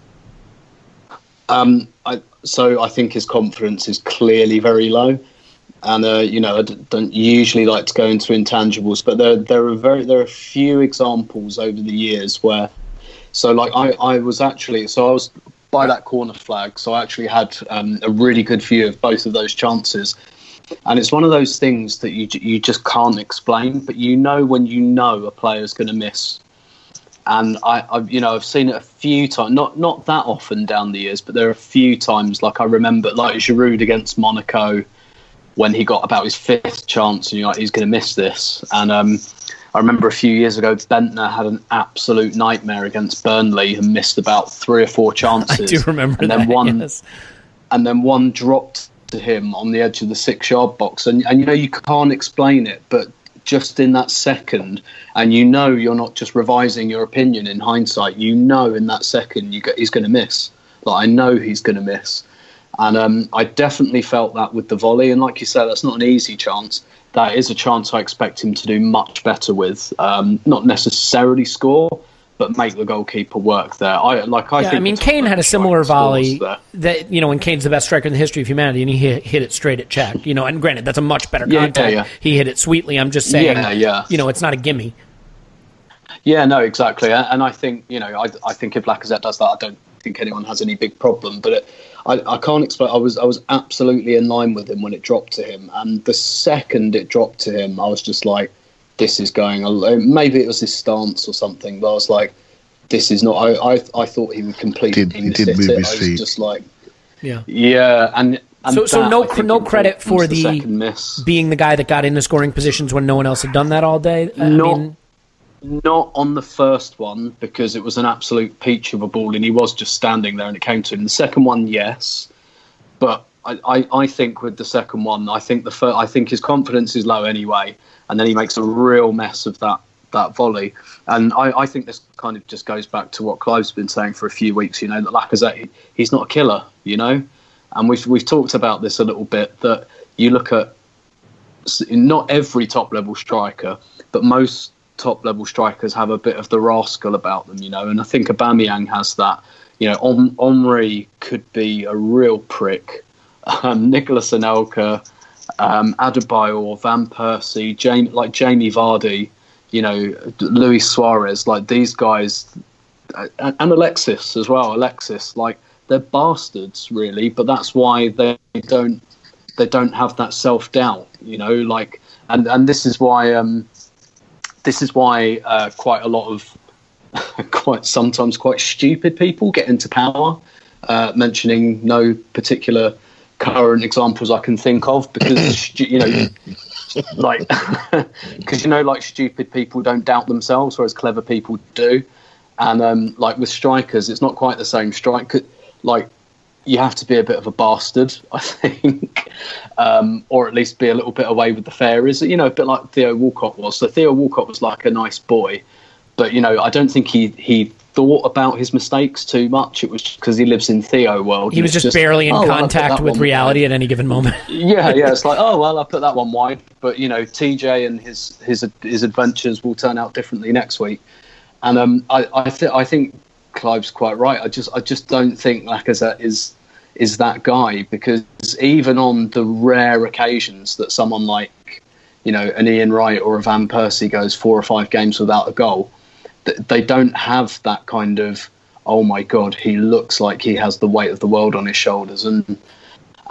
Um, I, so I think his confidence is clearly very low and uh, you know I don't usually like to go into intangibles, but there there are very there are few examples over the years where, so like I I was actually so I was by that corner flag, so I actually had um, a really good view of both of those chances, and it's one of those things that you you just can't explain, but you know when you know a player's going to miss. And I, I, you know, I've seen it a few times, not not that often down the years, but there are a few times. Like I remember, like Giroud against Monaco, when he got about his fifth chance, and you're like, he's going to miss this. And um, I remember a few years ago, Bendtner had an absolute nightmare against Burnley and missed about three or four chances. I do remember and that, then one, yes. and then one dropped to him on the edge of the six-yard box, and and you know you can't explain it, but just in that second, and you know you're not just revising your opinion in hindsight. You know in that second you get, he's going to miss. Like I know he's going to miss. And um, I definitely felt that with the volley. And like you said, that's not an easy chance. That is a chance I expect him to do much better with. Um, not necessarily score, but make the goalkeeper work there. I like. I yeah, think. I mean, Kane had a similar volley that you know when Kane's the best striker in the history of humanity, and he hit, hit it straight at Cech. You know, and granted, that's a much better contact. Yeah, yeah. He hit it sweetly. I'm just saying. Yeah, yeah. You know, it's not a gimme. Yeah, no, exactly. And I think you know, I, I think if Lacazette does that, I don't think anyone has any big problem. But it, I, I can't explain. I was I was absolutely in line with him when it dropped to him, and the second it dropped to him, I was just like, "This is going." Maybe it was his stance or something, but I was like, "This is not." I I, I thought he would completely did, he did move it. His I was feet. just like, yeah, yeah, and. and so, so no, no credit for the, the being the guy that got into scoring positions when no one else had done that all day. I not, mean, not on the first one because it was an absolute peach of a ball and he was just standing there and it came to him. The second one, yes, but I, I, think with the second one, I think the first, I think his confidence is low anyway, and then he makes a real mess of that that volley. And I, I think this kind of just goes back to what Clive's been saying for a few weeks. You know that Lacazette, he, he's not a killer. You know, and we've we've talked about this a little bit that you look at not every top level striker, but most top level strikers have a bit of the rascal about them, you know, and I think Aubameyang has that. You know, Om- Omri could be a real prick. Um, Nicolas Anelka, um, Adebayor, Van Persie, Jamie, like Jamie Vardy, you know, Luis Suarez, like these guys, and, and Alexis as well. Alexis, like they're bastards, really, but that's why they don't they don't have that self doubt, you know, like and and this is why um, this is why uh, quite a lot of quite sometimes quite stupid people get into power. Uh, mentioning no particular current examples I can think of because you know, like because you know, like stupid people don't doubt themselves, whereas clever people do. And um, like with strikers, it's not quite the same. Strike, like you have to be a bit of a bastard, I think, um, or at least be a little bit away with the fairies. You know, a bit like Theo Walcott was. So Theo Walcott was like a nice boy, but you know, I don't think he he thought about his mistakes too much. It was because he lives in Theo world. He was just, barely in "Oh, well, I put contact with reality wide." at any given moment. Yeah, yeah. It's like, oh well, I put that one wide, but you know, TJ and his his his adventures will turn out differently next week. And um, I I, th- I think Clive's quite right. I just I just don't think Lacazette is is that guy because even on the rare occasions that someone like you know an Ian Wright or a Van Persie goes four or five games without a goal, they don't have that kind of oh my god he looks like he has the weight of the world on his shoulders. And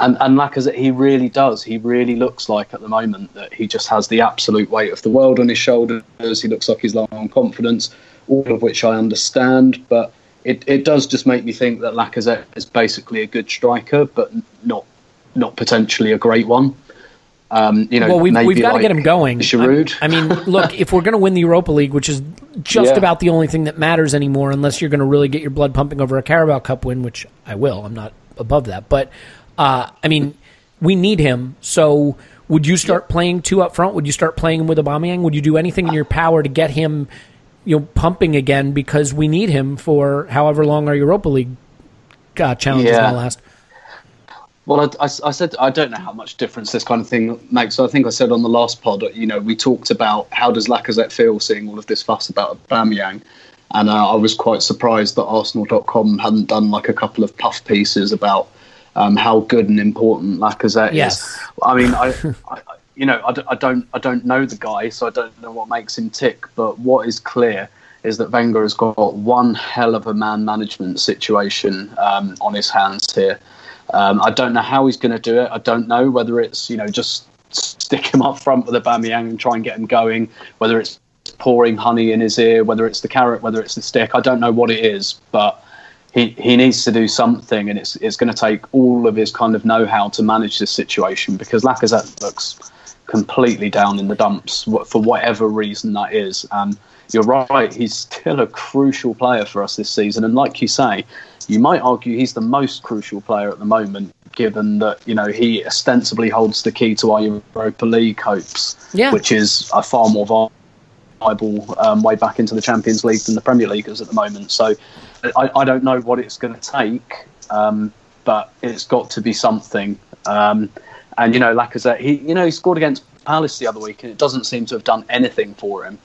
and and Lacazette he really does. He really looks like at the moment that he just has the absolute weight of the world on his shoulders. He looks like he's low on confidence all of which I understand. But it, it does just make me think that Lacazette is basically a good striker but not not potentially a great one um, you know, well, we've, maybe we've got to get him going. Giroud. I, I mean, look, if we're going to win the Europa League, which is just Yeah. about the only thing that matters anymore, unless you're going to really get your blood pumping over a Carabao Cup win, which I will. I'm not above that, but uh, I mean, we need him. So, would you start playing two up front? Would you start playing him with Aubameyang? Would you do anything in your power to get him, you know, pumping again because we need him for however long our Europa League uh, challenge is Yeah. going to last? Well, I, I- I said I don't know how much difference this kind of thing makes. So I think I said on the last pod, you know, we talked about how does Lacazette feel seeing all of this fuss about Aubameyang, and uh, I was quite surprised that Arsenal.com hadn't done like a couple of puff pieces about um, how good and important Lacazette Yes. is. I mean, I, I I- you know, I, d- I don't I don't know the guy, so I don't know what makes him tick. But what is clear is that Wenger has got one hell of a man management situation um, on his hands here. Um, I don't know how he's going to do it. I don't know whether it's you know just stick him up front with a Aubameyang and try and get him going. Whether it's pouring honey in his ear, whether it's the carrot, whether it's the stick. I don't know what it is, but he, he needs to do something, and it's it's going to take all of his kind of know-how to manage this situation because Lacazette looks completely down in the dumps for whatever reason that is. And you're right, he's still a crucial player for us this season, and like you say, you might argue he's the most crucial player at the moment, given that you know he ostensibly holds the key to our Europa League hopes, Yeah. which is a far more viable um, way back into the Champions League than the Premier League is at the moment. So I, I don't know what it's going to take, um, but it's got to be something. Um, and you know, Lacazette, he you know he scored against Palace the other week, and it doesn't seem to have done anything for him.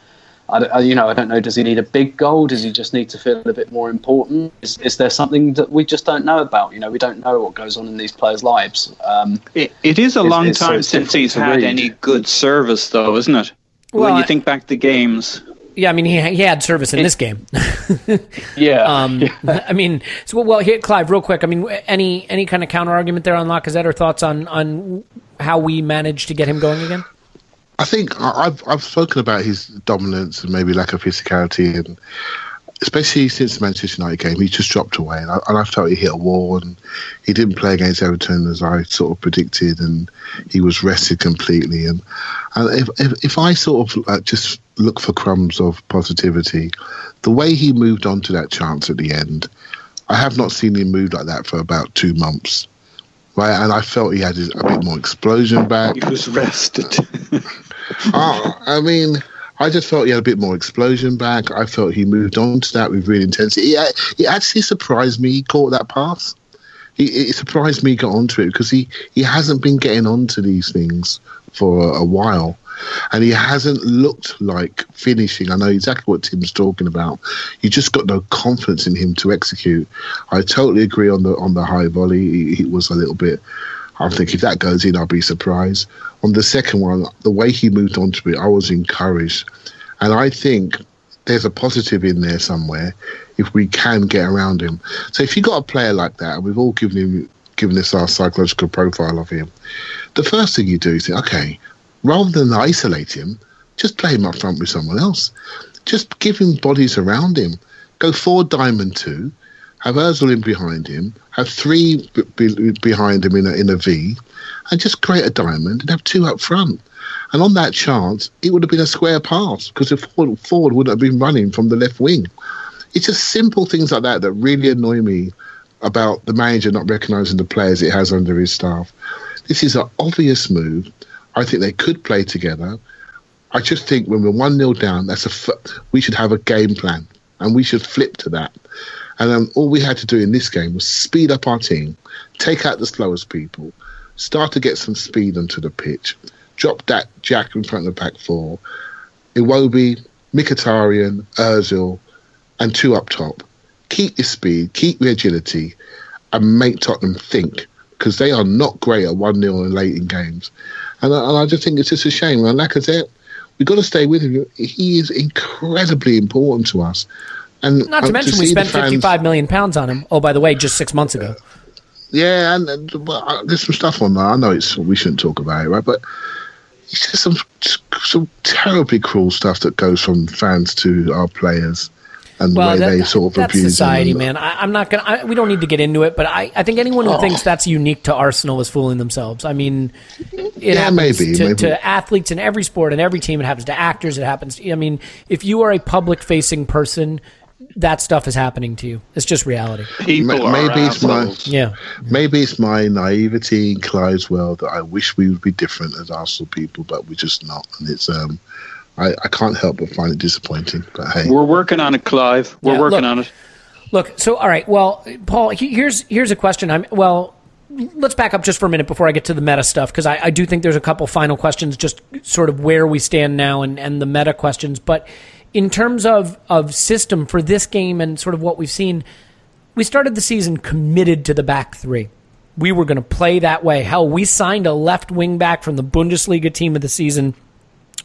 I, don't- I- you know, I don't know. Does he need a big goal? Does he just need to feel a bit more important? Is, is there something that we just don't know about? You know, we don't know what goes on in these players' lives. Um, It, it is a It's- long it's- time it's since he's had read. any good service, though, isn't it? Well, when you think back to games, Yeah, I mean, he, he had service in this game. yeah, Um, I mean, so well, here, Clive, real quick. I mean, any any kind of counter argument there on Lacazette or thoughts on on how we managed to get him going again? I think I've I've spoken about his dominance and maybe lack of physicality, and especially since the Manchester United game, he just dropped away, and I, and I felt he hit a wall, and he didn't play against Everton as I sort of predicted, and he was rested completely. And, and if, if if I sort of uh, just look for crumbs of positivity, the way he moved on to that chance at the end, I have not seen him move like that for about two months. Right, and I felt he had his, a bit more explosion back. he was rested. Oh, I mean, I just felt he had a bit more explosion back. I felt he moved on to that with real intensity. He, it actually surprised me he caught that pass. He, it surprised me he got onto it because he, he hasn't been getting onto these things for a, a while. And he hasn't looked like finishing. I know exactly what Tim's talking about. You just got no confidence in him to execute. I totally agree on the on the high volley. He, he was a little bit I think if that goes in, I'll be surprised. On the second one, the way he moved on to it, I was encouraged. And I think there's a positive in there somewhere if we can get around him. So if you got a player like that, and we've all given him given us our psychological profile of him, the first thing you do is think, okay, rather than isolate him, just play him up front with someone else. Just give him bodies around him. Go forward diamond two, have Ozil in behind him, have three b- be- behind him in a, in a V, and just create a diamond and have two up front. And on that chance, it would have been a square pass because the forward, forward would have been running from the left wing. it's just simple things like that that really annoy me about the manager not recognising the players it has under his staff. This is an obvious move. I think they could play together. I just think when we're one 0 down, that's a f- we should have a game plan and we should flip to that. And um, all we had to do in this game was speed up our team, take out the slowest people, start to get some speed onto the pitch, drop that Jack in front of the back four, Iwobi, Mkhitaryan, Ozil, and two up top. Keep your speed, keep your agility, and make Tottenham think because they are not great at 1 0 and late in games. And I, and I just think it's just a shame. And Lacazette, we've got to stay with him. He is incredibly important to us. And Not to um, mention, we spent fans- fifty-five million pounds on him. Oh, by the way, just six months ago. Yeah, and, and well, there's some stuff on there. I know it's we shouldn't talk about it, right? But it's just some some terribly cruel stuff that goes from fans to our players and the way that- they sort of that's abuse society, them. man. I, I'm not gonna. I, we don't need to get into it, but I, I think anyone who Oh. thinks that's unique to Arsenal is fooling themselves. I mean, it Yeah, happens maybe, to, maybe. to athletes in every sport and every team. It happens to actors. It happens. To, I mean, if you are a public-facing person, that stuff is happening to you. It's just reality. People Ma- are maybe it's my- Yeah. Maybe it's my naivety in Clive's world that I wish we would be different as Arsenal people, but we're just not. And it's um, I, I can't help but find it disappointing. But hey, We're working on it, Clive. We're Yeah, working look- on it. Look, so all right. Well, Paul, here's here's a question. I'm well. Let's back up just for a minute before I get to the meta stuff because I, I do think there's a couple final questions, just sort of where we stand now and, and the meta questions. But in terms of of system for this game and sort of what we've seen, we started the season committed to the back three. We were going to play that way. Hell, we signed a left wing back from the Bundesliga team of the season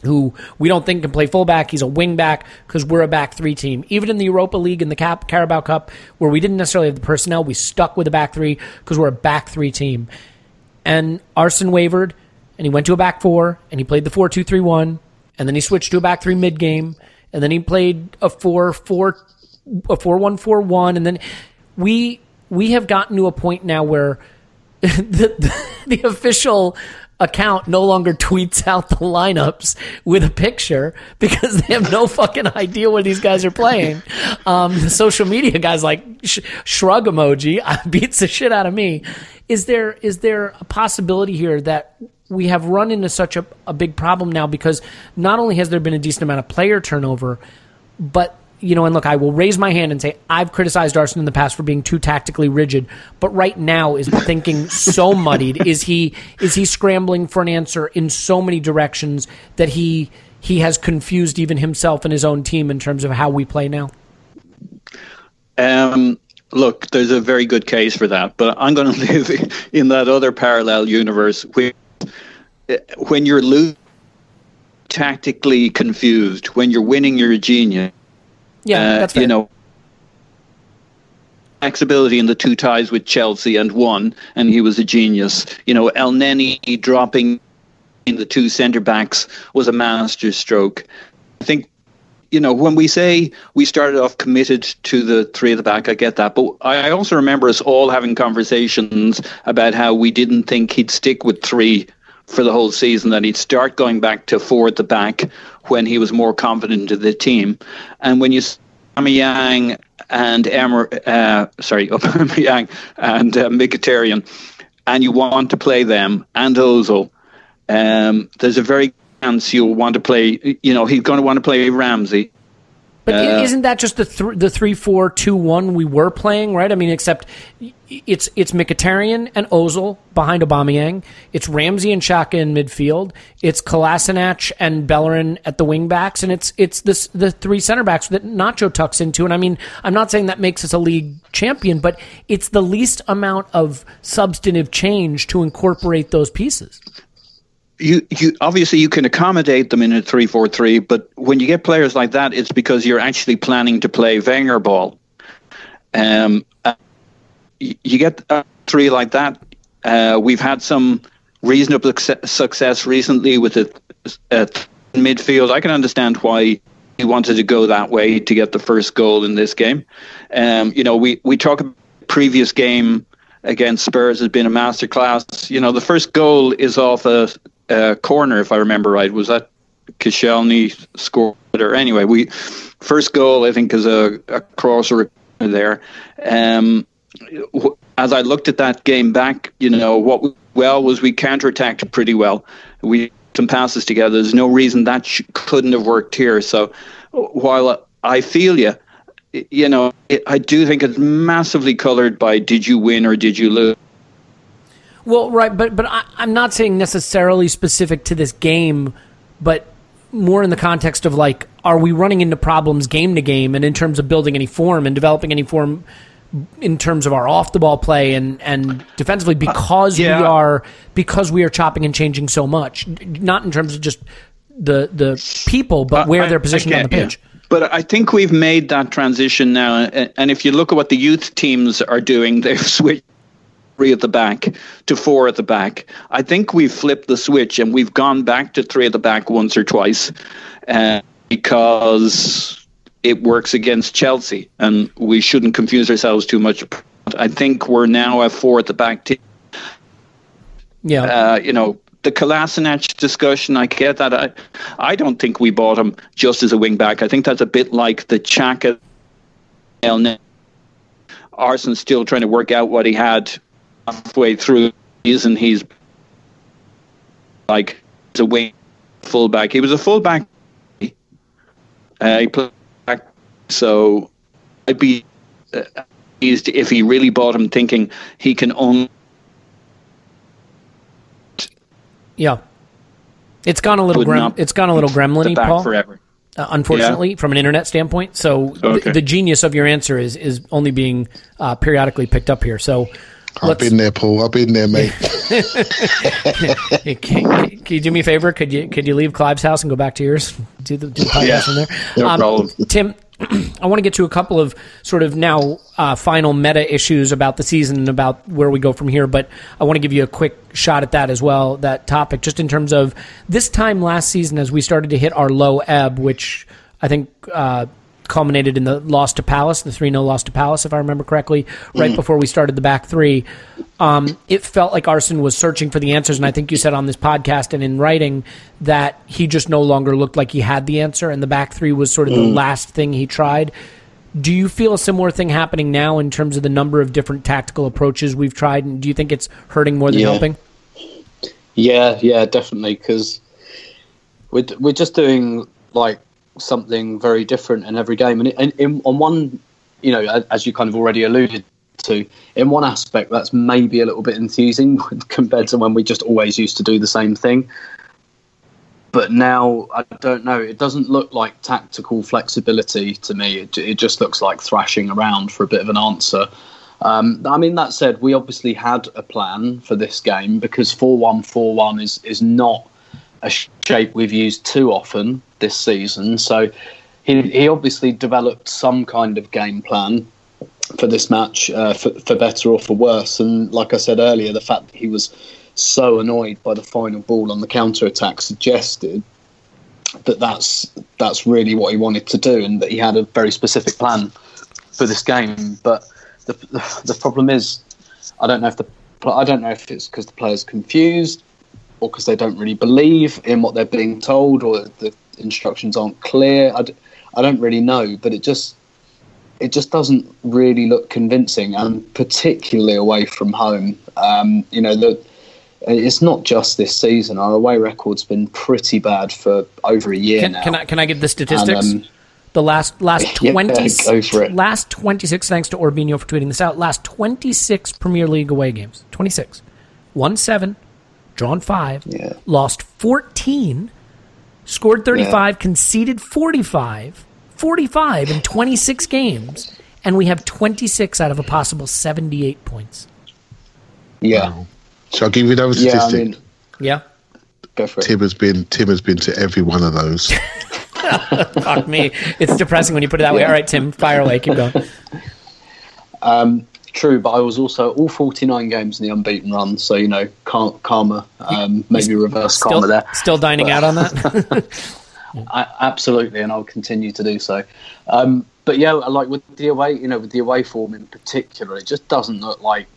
who we don't think can play fullback. He's a wing back because we're a back three team. Even in the Europa League and the Cap- Carabao Cup, where we didn't necessarily have the personnel, we stuck with a back three because we're a back three team. And Arsene wavered, and he went to a back four, and he played the four two three one, and then he switched to a back three mid game, and then he played a four four a four one four one, and then we we have gotten to a point now where the, the, the official account no longer tweets out the lineups with a picture because they have no fucking idea what these guys are playing. Um, the social media guys like sh- shrug emoji beats the shit out of me. Is there is there a possibility here that we have run into such a, a big problem now because not only has there been a decent amount of player turnover, but you know, and look, I will raise my hand and say I've criticized Arsenal in the past for being too tactically rigid, but right now is thinking so muddied. Is he is he scrambling for an answer in so many directions that he he has confused even himself and his own team in terms of how we play now? Um, look, there's a very good case for that, but I'm going to live in that other parallel universe where uh, when you're lo- tactically confused, when you're winning, you're a genius. Yeah, Uh, that's fair. you know flexibility in the two ties with Chelsea and one, and he was a genius. You know, Elneny dropping in the two centre backs was a masterstroke. I think. You know, when we say we started off committed to the three at the back, I get that. But I I also remember us all having conversations about how we didn't think he'd stick with three for the whole season, that he'd start going back to four at the back when he was more confident in the team. And when you Aubameyang and Emer, uh, sorry, Aubameyang and uh, Mkhitaryan, and you want to play them and Ozil, um, there's a very chance you'll want to play. You know, he's going to want to play Ramsey. But Uh, isn't that just the th- the three four two one we were playing, right? I mean, except it's it's Mkhitaryan and Ozil behind Aubameyang. It's Ramsey and Xhaka in midfield. It's Kolasinac and Bellerin at the wing backs, and it's it's this the three center backs that Nacho tucks into. And I mean, I'm not saying that makes us a league champion, but it's the least amount of substantive change to incorporate those pieces. You you obviously you can accommodate them in a three four three, but when you get players like that, it's because you're actually planning to play Wenger ball. Um, uh, you get a three like that. Uh, we've had some reasonable success- recently with the uh, midfield. I can understand why he wanted to go that way to get the first goal in this game. Um, you know, we we talk about previous game against Spurs has been a masterclass. You know, the first goal is off a, a corner, if I remember right. Was that Koscielny scored? Or anyway, we first goal, I think, is a, a crosser there. Um, as I looked at that game back, you know, what we, well was we counterattacked pretty well. We some passes together. There's no reason that sh- couldn't have worked here. So while I feel you, you know, it, I do think it's massively coloured by did you win or did you lose. Well, right, but but I, I'm not saying necessarily specific to this game, but more in the context of like, are we running into problems game to game, and in terms of building any form and developing any form in terms of our off the ball play and and defensively because yeah. we are because we are chopping and changing so much, not in terms of just the the people, but where I- they're positioned on the get you. pitch. But I think we've made that transition now. And if you look at what the youth teams are doing, they've switched three at the back to four at the back. I think we've flipped the switch and we've gone back to three at the back once or twice uh, because it works against Chelsea. And we shouldn't confuse ourselves too much. I think we're now a four at the back team Yeah, uh, you know, the Kolasinac discussion, I get that. I, I don't think we bought him just as a wing back. I think that's a bit like the Xhaka. Arsene still trying to work out what he had halfway through the season. He's like he's a wing fullback. He was a fullback. Uh, he played back, so I'd be uh, if he really bought him, thinking he can only yeah. It's gone a little grem- it's gone a little gremlin-y, back Paul. forever. uh, unfortunately, from an internet standpoint. So th- the genius of your answer is is only being uh, periodically picked up here. So I've let's- been there, Paul. I've been there, mate. can, can- can you do me a favor? Could you could you leave Clive's house and go back to yours? Do the, do the podcast Yeah. from there. No problem. Tim, I want to get to a couple of sort of now uh, final meta issues about the season and about where we go from here, but I want to give you a quick shot at that as well, that topic, just in terms of this time last season as we started to hit our low ebb, which I think uh, culminated in the loss to Palace, the 3 0 loss to Palace, if I remember correctly, right before we started the back three. Um, it felt like Arsene was searching for the answers, and I think you said on this podcast and in writing that he just no longer looked like he had the answer, and the back three was sort of the last thing he tried. Do you feel a similar thing happening now in terms of the number of different tactical approaches we've tried, and do you think it's hurting more than Yeah. helping? Yeah, yeah, definitely. Because we're we're just doing like something very different in every game, and, in, on one, you know, as, you kind of already alluded to, in one aspect, that's maybe a little bit enthusing compared to when we just always used to do the same thing. But now I don't know. It doesn't look like tactical flexibility to me. It, it just looks like thrashing around for a bit of an answer. Um, I mean, that said, we obviously had a plan for this game because 4 1 4 1 is, is not a shape we've used too often this season. So he, he obviously developed some kind of game plan for this match, uh, for, for better or for worse. And like I said earlier, the fact that he was so annoyed by the final ball on the counter attack suggested that that's that's really what he wanted to do, and that he had a very specific plan for this game. But the the, the problem is, I don't know if the I don't know if it's because the players confused or because they don't really believe in what they're being told, or the instructions aren't clear. I, d- I don't really know, but it just it just doesn't really look convincing, and particularly away from home. Um, you know, the, it's not just this season. Our away record's been pretty bad for over a year Can, now. can I can I get the statistics? And, um, the last last Yeah, twenty go for it. last twenty six. Thanks to Orbinho for tweeting this out. Last twenty six Premier League away games. Twenty six, won seven, drawn five, Yeah. lost fourteen, scored thirty five, conceded 45, 45 in twenty six games, and we have twenty six out of a possible seventy eight points. yeah, so I'll give you another yeah. I statistic? mean, Yeah, go for it. Tim has been Tim has been to every one of those. fuck me. It's depressing when you put it that way. All right, Tim, fire away. Keep going. Um, True, but I was also all 49 games in the unbeaten run, so you know, car- karma, um, maybe reverse Still, karma there. still dining out on that. I, absolutely, and I'll continue to do so. Um, but yeah, like with the away, you know, with the away form in particular, it just doesn't look like.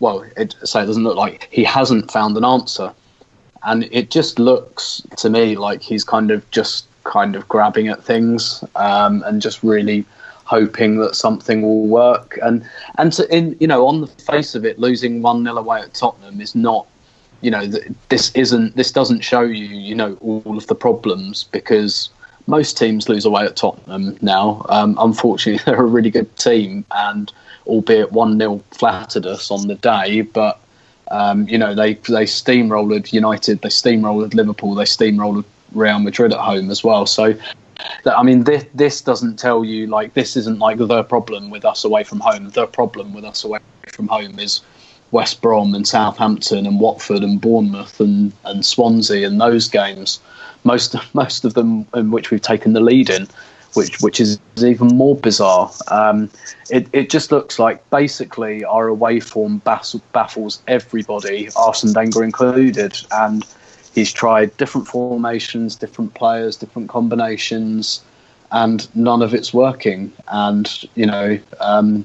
Well, it say it doesn't look like he hasn't found an answer, and it just looks to me like he's kind of just kind of grabbing at things um, and just really hoping that something will work. And and to, in you know on the face of it, losing one 0 away at Tottenham is not. You know, this isn't. This doesn't show you, you know, all of the problems because most teams lose away at Tottenham now. Um, unfortunately, they're a really good team, and albeit one 0 flattered us on the day, but um, you know they they steamrolled United, they steamrolled Liverpool, they steamrolled Real Madrid at home as well. So. I mean, this this doesn't tell you like this isn't like the problem with us away from home. The problem with us away from home is West Brom and Southampton and Watford and Bournemouth and, and Swansea and those games most most of them in which we've taken the lead in, which which is even more bizarre. Um, it it just looks like basically our away form baffles everybody, Arsene Wenger included, and he's tried different formations, different players, different combinations, and none of it's working. And you know. Um,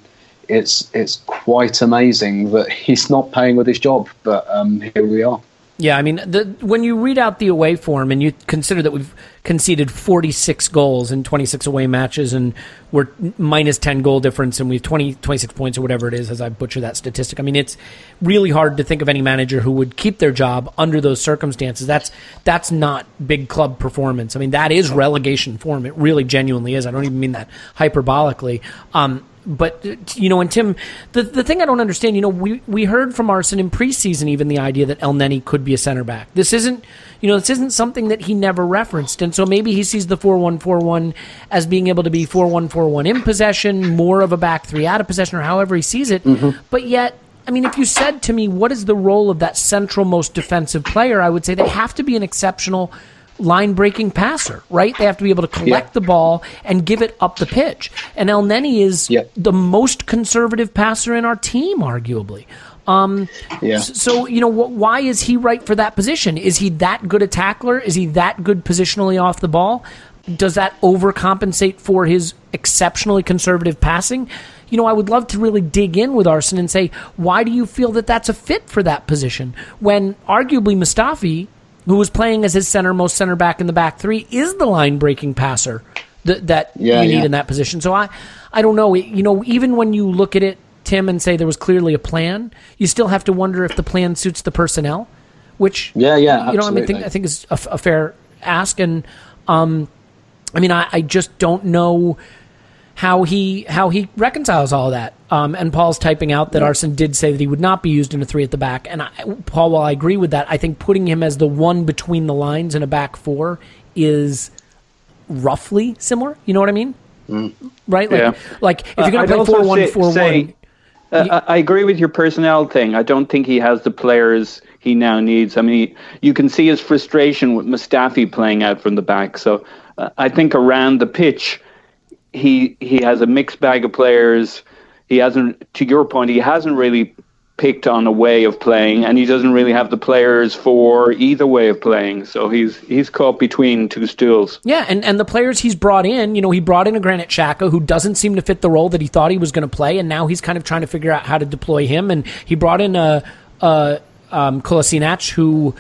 it's it's quite amazing that he's not paying with his job, but um, here we are. Yeah, I mean, the, when you read out the away form and you consider that we've conceded 46 goals in 26 away matches and we're minus 10 goal difference and we have 20, 26 points or whatever it is, as I butcher that statistic. I mean, it's really hard to think of any manager who would keep their job under those circumstances. That's that's not big club performance. I mean, that is relegation form. It really genuinely is. I don't even mean that hyperbolically. Um, but you know, and Tim, the the thing I don't understand, you know, we we heard from Arsene in preseason even the idea that El Elneny could be a center back. This isn't, you know, this isn't something that he never referenced, and so maybe he sees the four one four one as being able to be four one four one in possession, more of a back three out of possession, or however he sees it. Mm-hmm. But yet, I mean, if you said to me, what is the role of that central most defensive player, I would say they have to be an exceptional line breaking passer, right? They have to be able to collect yeah. the ball and give it up the pitch. And El Elneny is yeah. the most conservative passer in our team, arguably. Um, yeah. So you know, why is he right for that position? Is he that good a tackler? Is he that good positionally off the ball? Does that overcompensate for his exceptionally conservative passing? You know, I would love to really dig in with Arsene and say, why do you feel that that's a fit for that position when arguably Mustafi who was playing as his center, most center back in the back three, is the line breaking passer that, that yeah, you need yeah. in that position. So I, I don't know. You know, even when you look at it, Tim, and say there was clearly a plan, you still have to wonder if the plan suits the personnel. Which yeah, yeah, you know, I mean, think, I think is a, a fair ask, and um, I mean, I, I just don't know how he how he reconciles all that. Um, and Paul's typing out that Arsene did say that he would not be used in a three at the back. And I, Paul, while I agree with that, I think putting him as the one between the lines in a back four is roughly similar. You know what I mean? Mm. Right? Like, yeah. like if you're going to uh, play four one four one. Uh, I agree with your personnel thing. I don't think he has the players he now needs. I mean, you can see his frustration with Mustafi playing out from the back. So uh, I think around the pitch, he he has a mixed bag of players. He hasn't, to your point, he hasn't really picked on a way of playing, and he doesn't really have the players for either way of playing. So he's he's caught between two stools. Yeah, and, and the players he's brought in, you know, he brought in a Granit Xhaka who doesn't seem to fit the role that he thought he was going to play, and now he's kind of trying to figure out how to deploy him. And he brought in a, a um, Kolasinac who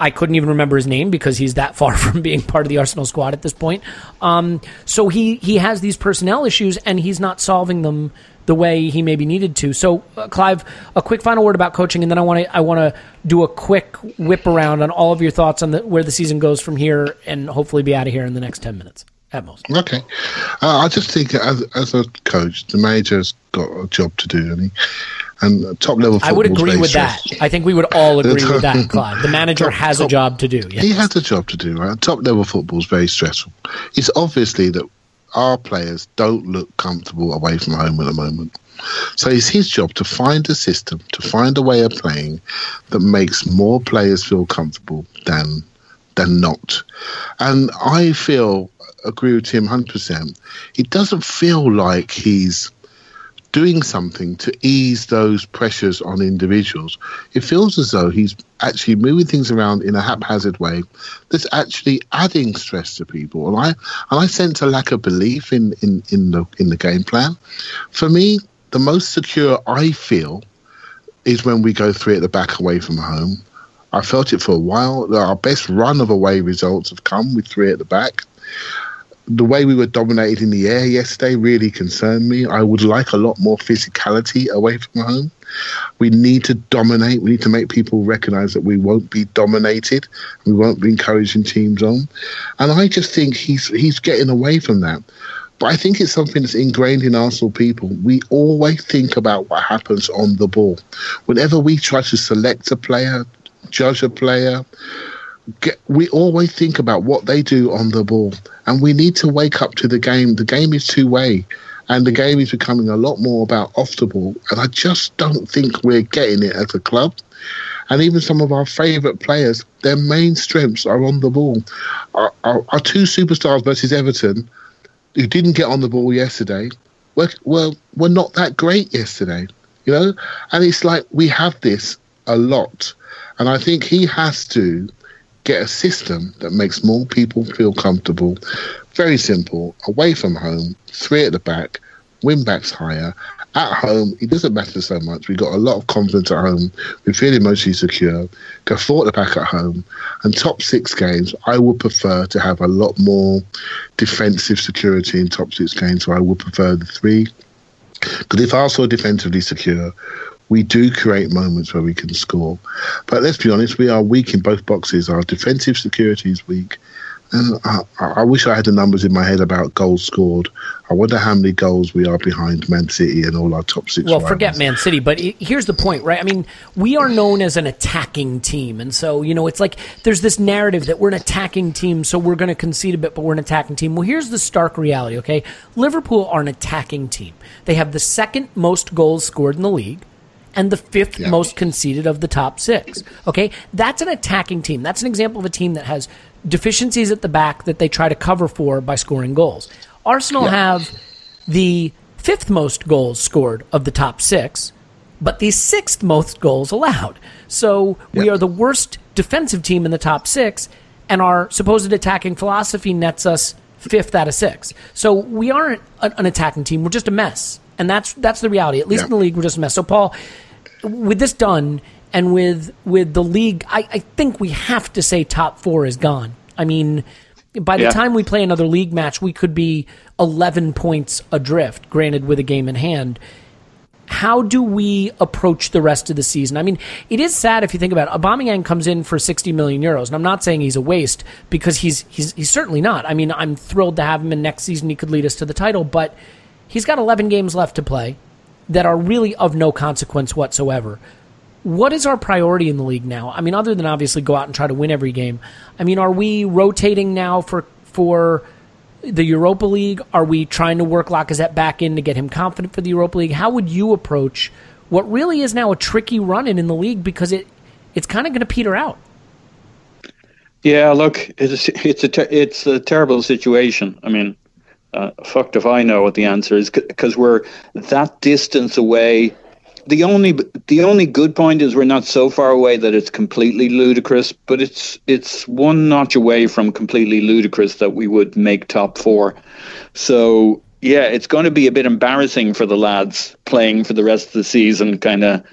I couldn't even remember his name because he's that far from being part of the Arsenal squad at this point. Um, so he he has these personnel issues and he's not solving them the way he maybe needed to. So, uh, Clive, a quick final word about coaching, and then I want to I want to do a quick whip around on all of your thoughts on the, where the season goes from here, and hopefully be out of here in the next ten minutes at most. Okay, uh, I just think as as a coach, the manager's got a job to do, and he and top level. I would agree with that. I think we would all agree with that, Clive. The manager top, has top, a job to do. Yes. He has a job to do. Right? Top level football is very stressful. It's obviously that our players don't look comfortable away from home at the moment. So it's his job to find a system, to find a way of playing that makes more players feel comfortable than than not. And I feel agree with him 100%. It doesn't feel like he's doing something to ease those pressures on individuals. It feels as though he's actually moving things around in a haphazard way that's actually adding stress to people. And I and I sense a lack of belief in, in, in the in the game plan. For me, the most secure I feel is when we go three at the back away from home. I felt it for a while. Our best run of away results have come with three at the back. The way we were dominated in the air yesterday really concerned me. I would like a lot more physicality away from home. We need to dominate. We need to make people recognize that we won't be dominated. We won't be encouraging teams on. And I just think he's he's getting away from that. But I think it's something that's ingrained in Arsenal people. We always think about what happens on the ball. Whenever we try to select a player, judge a player, get, we always think about what they do on the ball. And we need to wake up to the game. The game is two way. And the game is becoming a lot more about off the ball. And I just don't think we're getting it as a club. And even some of our favourite players, their main strengths are on the ball. Our, our, our, two superstars versus Everton, who didn't get on the ball yesterday, were, were, were not that great yesterday. You know? And it's like we have this a lot. And I think he has to get a system that makes more people feel comfortable. Very simple. Away from home, three at the back, wing backs higher. At home, it doesn't matter so much. We've got a lot of confidence at home. We feel emotionally secure. Go four at the back at home. And top six games, I would prefer to have a lot more defensive security in top six games. So I would prefer the three. Because if Arsenal are defensively secure, we do create moments where we can score. But let's be honest, we are weak in both boxes. Our defensive security is weak. And I, I, wish I had the numbers in my head about goals scored. I wonder how many goals we are behind Man City and all our top six. Well, rivals. forget Man City, but here's the point, right? I mean, we are known as an attacking team, and so you know, it's like there's this narrative that we're an attacking team, so we're going to concede a bit, but we're an attacking team. Well, here's the stark reality. Okay, Liverpool are an attacking team. They have the second most goals scored in the league and the fifth yeah. most conceded of the top six. Okay, that's an attacking team. That's an example of a team that has deficiencies at the back that they try to cover for by scoring goals. Arsenal yeah. have the fifth most goals scored of the top six, but the sixth most goals allowed. So we yeah. are the worst defensive team in the top six, and our supposed attacking philosophy nets us fifth out of six. So we aren't an attacking team. We're just a mess and that's that's the reality. At least yeah. in the league, we're just a mess. So, Paul, with this done, and with with the league, I, I think we have to say top four is gone. I mean, by the yeah. time we play another league match, we could be eleven points adrift. Granted, with a game in hand. How do we approach the rest of the season? I mean, it is sad if you think about it. Aubameyang comes in for 60 million euros, and I'm not saying he's a waste because he's he's he's certainly not. I mean, I'm thrilled to have him, and next season he could lead us to the title, but He's got 11 games left to play that are really of no consequence whatsoever. What is our priority in the league now? I mean, other than obviously go out and try to win every game. I mean, are we rotating now for for the Europa League? Are we trying to work Lacazette back in to get him confident for the Europa League? How would you approach what really is now a tricky run in in the league because it it's kind of going to peter out? Yeah, look, it's it's a ter- it's a terrible situation. I mean, uh, fucked if I know what the answer is because we're that distance away. The only the only good point is we're not so far away that it's completely ludicrous, but it's it's one notch away from completely ludicrous that we would make top four. So yeah, it's going to be a bit embarrassing for the lads playing for the rest of the season, kind of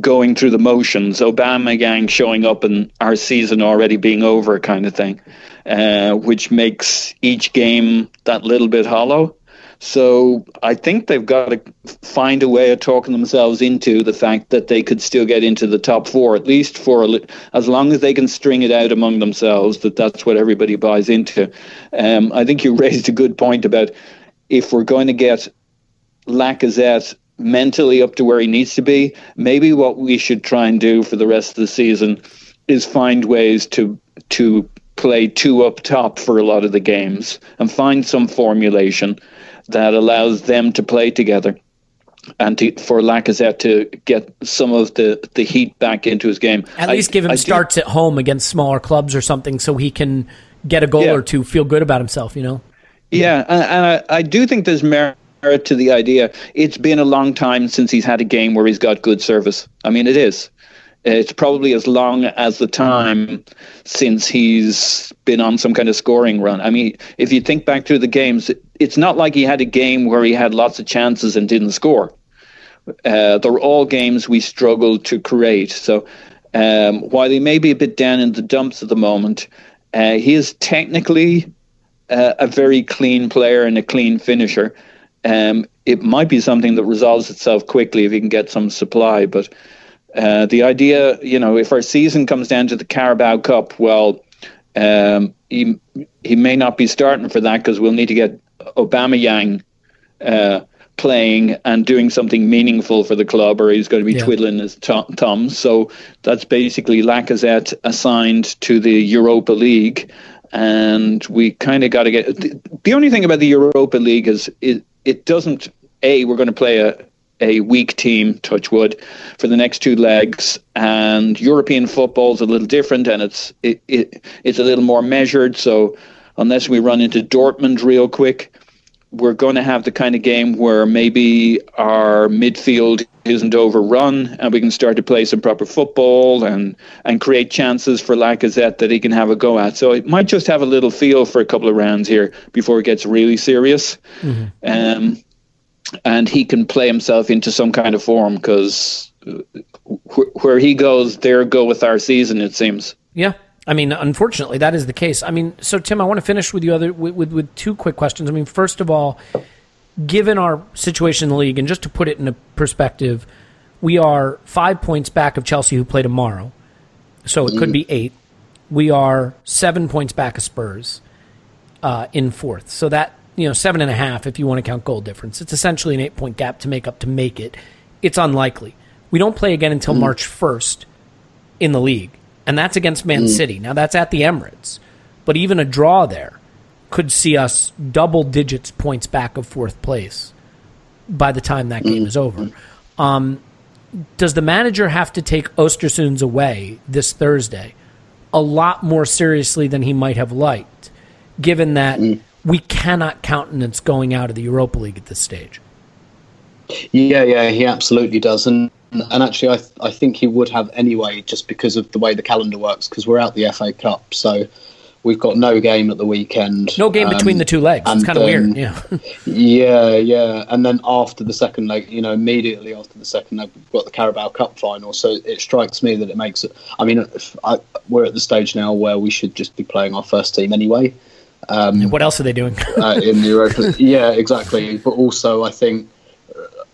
going through the motions. Aubameyang showing up and our season already being over, kind of thing uh, which makes each game that little bit hollow. So I think they've got to find a way of talking themselves into the fact that they could still get into the top four, at least for a, as long as they can string it out among themselves. That that's what everybody buys into. Um, I think you raised a good point about if we're going to get Lacazette mentally up to where he needs to be, maybe what we should try and do for the rest of the season is find ways to to play two up top for a lot of the games and find some formulation that allows them to play together and to, for Lacazette to get some of the, the heat back into his game. At least give him I starts do, at home against smaller clubs or something so he can get a goal yeah. or two, feel good about himself, you know? Yeah, and, and I, I do think there's merit to the idea. It's been a long time since he's had a game where he's got good service. I mean, it is. It's probably as long as the time since he's been on some kind of scoring run. I mean, if you think back through the games, it's not like he had a game where he had lots of chances and didn't score. Uh, they're all games we struggled to create. So um, while he may be a bit down in the dumps at the moment, uh, he is technically uh, a very clean player and a clean finisher. Um, it might be something that resolves itself quickly if he can get some supply. But uh, the idea, you know, if our season comes down to the Carabao Cup, well, um, he he may not be starting for that because we'll need to get Aubameyang uh, playing and doing something meaningful for the club, or he's going to be Yeah. twiddling his thumbs. So that's basically Lacazette assigned to the Europa League, and we kind of got to get. The, the only thing about the Europa League is it it doesn't. A, we're going to play a a weak team, touch wood, for the next two legs. And European football's a little different, and it's it, it it's a little more measured. So unless we run into Dortmund real quick, we're going to have the kind of game where maybe our midfield isn't overrun and we can start to play some proper football and and create chances for Lacazette that he can have a go at. So it might just have a little feel for a couple of rounds here before it gets really serious. Um, and he can play himself into some kind of form because wh- where he goes, there go with our season. It seems. Yeah. I mean, unfortunately, that is the case. I mean, so Tim, I want to finish with you other with, with, with two quick questions. I mean, first of all, given our situation in the league, and just to put it in a perspective, we are five points back of Chelsea, who play tomorrow. So it could be eight. We are seven points back of Spurs uh, in fourth. So that you know seven and a half if you want to count goal difference. It's essentially an eight point gap to make up to make it. It's unlikely. We don't play again until mm. March first in the league, and that's against Man mm. City. Now that's at the Emirates, but even a draw there could see us double digits points back of fourth place by the time that game mm. is over. Um, does the manager have to take Ostersunds away this Thursday a lot more seriously than he might have liked, given that we cannot countenance going out of the Europa League at this stage? Yeah, yeah, he absolutely does, and and actually, I th- I think he would have anyway, just because of the way the calendar works, because we're out the FA Cup, so we've got no game at the weekend. No game between um, the two legs. It's kind of weird. Yeah. Yeah, yeah, and then after the second leg, you know, immediately after the second leg, we've got the Carabao Cup final. So it strikes me that it makes it. I mean, if I, we're at the stage now where we should just be playing our first team anyway. What else are they doing? uh, in the Europa. yeah, exactly. But also, I think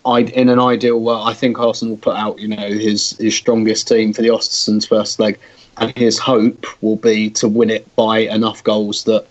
I in an ideal world, I think Arsenal will put out you know his his strongest team for the Ostersunds first leg, and his hope will be to win it by enough goals that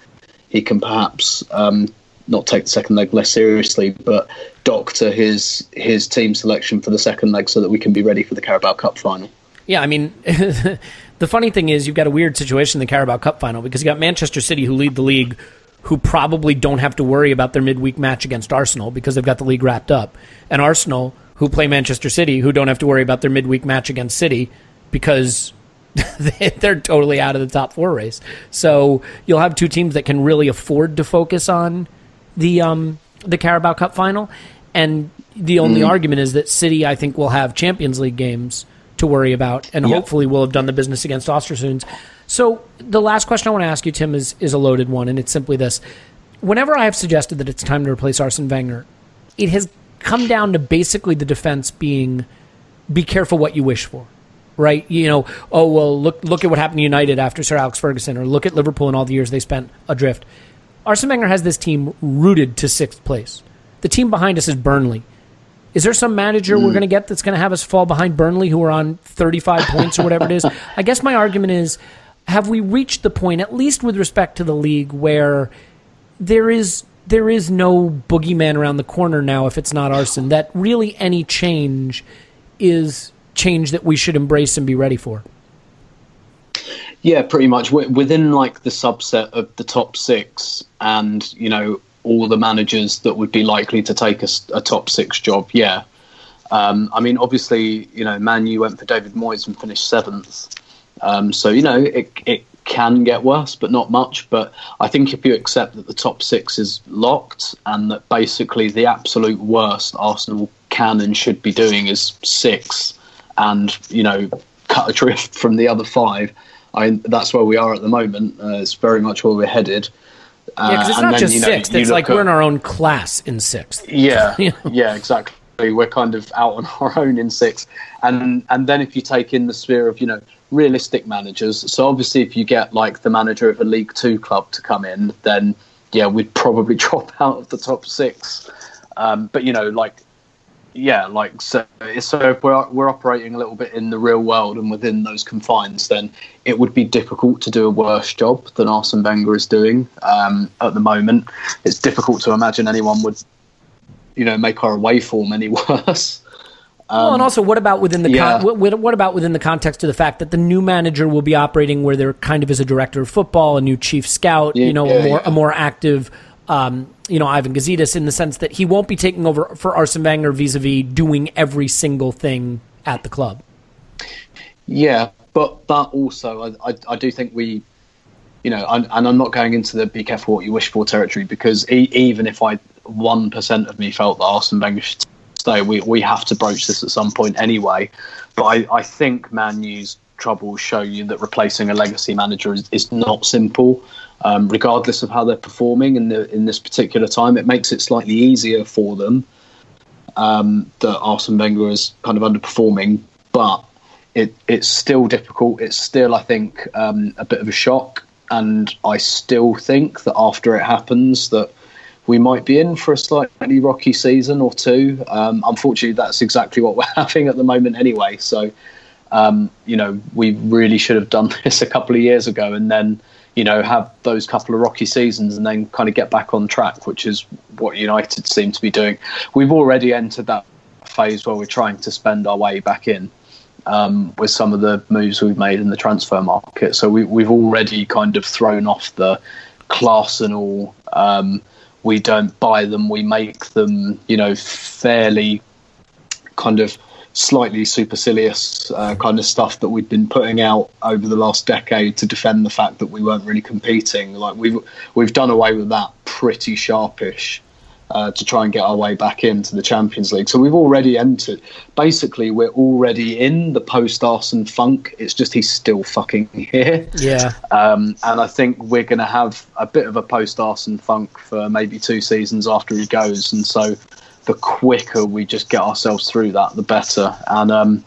he can perhaps um, not take the second leg less seriously, but doctor his his team selection for the second leg so that we can be ready for the Carabao Cup final. Yeah, I mean, the funny thing is you've got a weird situation in the Carabao Cup final because you've got Manchester City who lead the league, who probably don't have to worry about their midweek match against Arsenal because they've got the league wrapped up, and Arsenal who play Manchester City who don't have to worry about their midweek match against City because they're totally out of the top four race. So you'll have two teams that can really afford to focus on the um, the Carabao Cup final, and the only argument is that City, I think, will have Champions League games to worry about, and hopefully we'll have done the business against Ostersunds. So the last question I want to ask you, Tim, is is a loaded one, and it's simply this: Whenever I have suggested that it's time to replace Arsene Wenger, it has come down to basically the defense being, "Be careful what you wish for." right? You know, oh well, look look at what happened to United after Sir Alex Ferguson, or look at Liverpool and all the years they spent adrift. Arsene Wenger has this team rooted to sixth place. The team behind us is Burnley. Is there some manager we're mm. going to get that's going to have us fall behind Burnley, who are on 35 points or whatever it is? I guess my argument is have we reached the point, at least with respect to the league, where there is there is no boogeyman around the corner now if it's not Arsene. that really any change is change that we should embrace and be ready for? Yeah, pretty much Wi- within like the subset of the top six, and you know all the managers that would be likely to take a top six job. Yeah, um, I mean obviously you know Man U went for David Moyes and finished seventh, um, so you know it it can get worse, but not much. But I think if you accept that the top six is locked and that basically the absolute worst Arsenal can and should be doing is six, and you know cut adrift from the other five. I that's where we are at the moment. Uh, it's very much where we're headed. Uh, Yeah, because it's and not then, just you know, sixth. It's like at- we're in our own class in sixth. yeah, You know? yeah, exactly. We're kind of out on our own in six, and and then if you take in the sphere of you know realistic managers, so obviously if you get like the manager of a League Two club to come in, then yeah, we'd probably drop out of the top six. Um, but you know, like yeah, like so. So if we're we're operating a little bit in the real world and within those confines, then it would be difficult to do a worse job than Arsene Wenger is doing um, at the moment. It's difficult to imagine anyone would, you know, make our away form any worse. well, and also, what about within the yeah. con- what, what about within the context of the fact that the new manager will be operating where there kind of is a director of football, a new chief scout, Yeah, you know, yeah, a more a more active, um, you know, Ivan Gazidis in the sense that he won't be taking over for Arsene Wenger vis-a-vis doing every single thing at the club. Yeah, but but also I, I, I do think we, you know, and, and I'm not going into the be careful what you wish for territory because e- even if I one percent of me felt that Arsene Wenger should stay, we we have to broach this at some point anyway. But I, I think Man U's troubles show you that replacing a legacy manager is, is not simple. Um, regardless of how they're performing in the in this particular time, it makes it slightly easier for them um, that Arsene Wenger is kind of underperforming, but it, it's still difficult. It's still, I think, um, a bit of a shock, and I still think that after it happens, that we might be in for a slightly rocky season or two. Um, unfortunately, that's exactly what we're having at the moment, anyway. So, um, you know, we really should have done this a couple of years ago, and then. You know, have those couple of rocky seasons and then kind of get back on track, which is what United seem to be doing. We've already entered that phase where we're trying to spend our way back in um, with some of the moves we've made in the transfer market. So we, we've already kind of thrown off the class and all. Um, we don't buy them, we make them, you know, fairly kind of slightly supercilious uh, kind of stuff that we've been putting out over the last decade to defend the fact that we weren't really competing. Like we've we've done away with that pretty sharpish uh, to try and get our way back into the Champions League. So we've already entered. Basically, we're already in the post Arsenal funk. It's just he's still fucking here. Yeah. Um, and I think we're going to have a bit of a post Arsenal funk for maybe two seasons after he goes. And so the quicker we just get ourselves through that, the better. And um,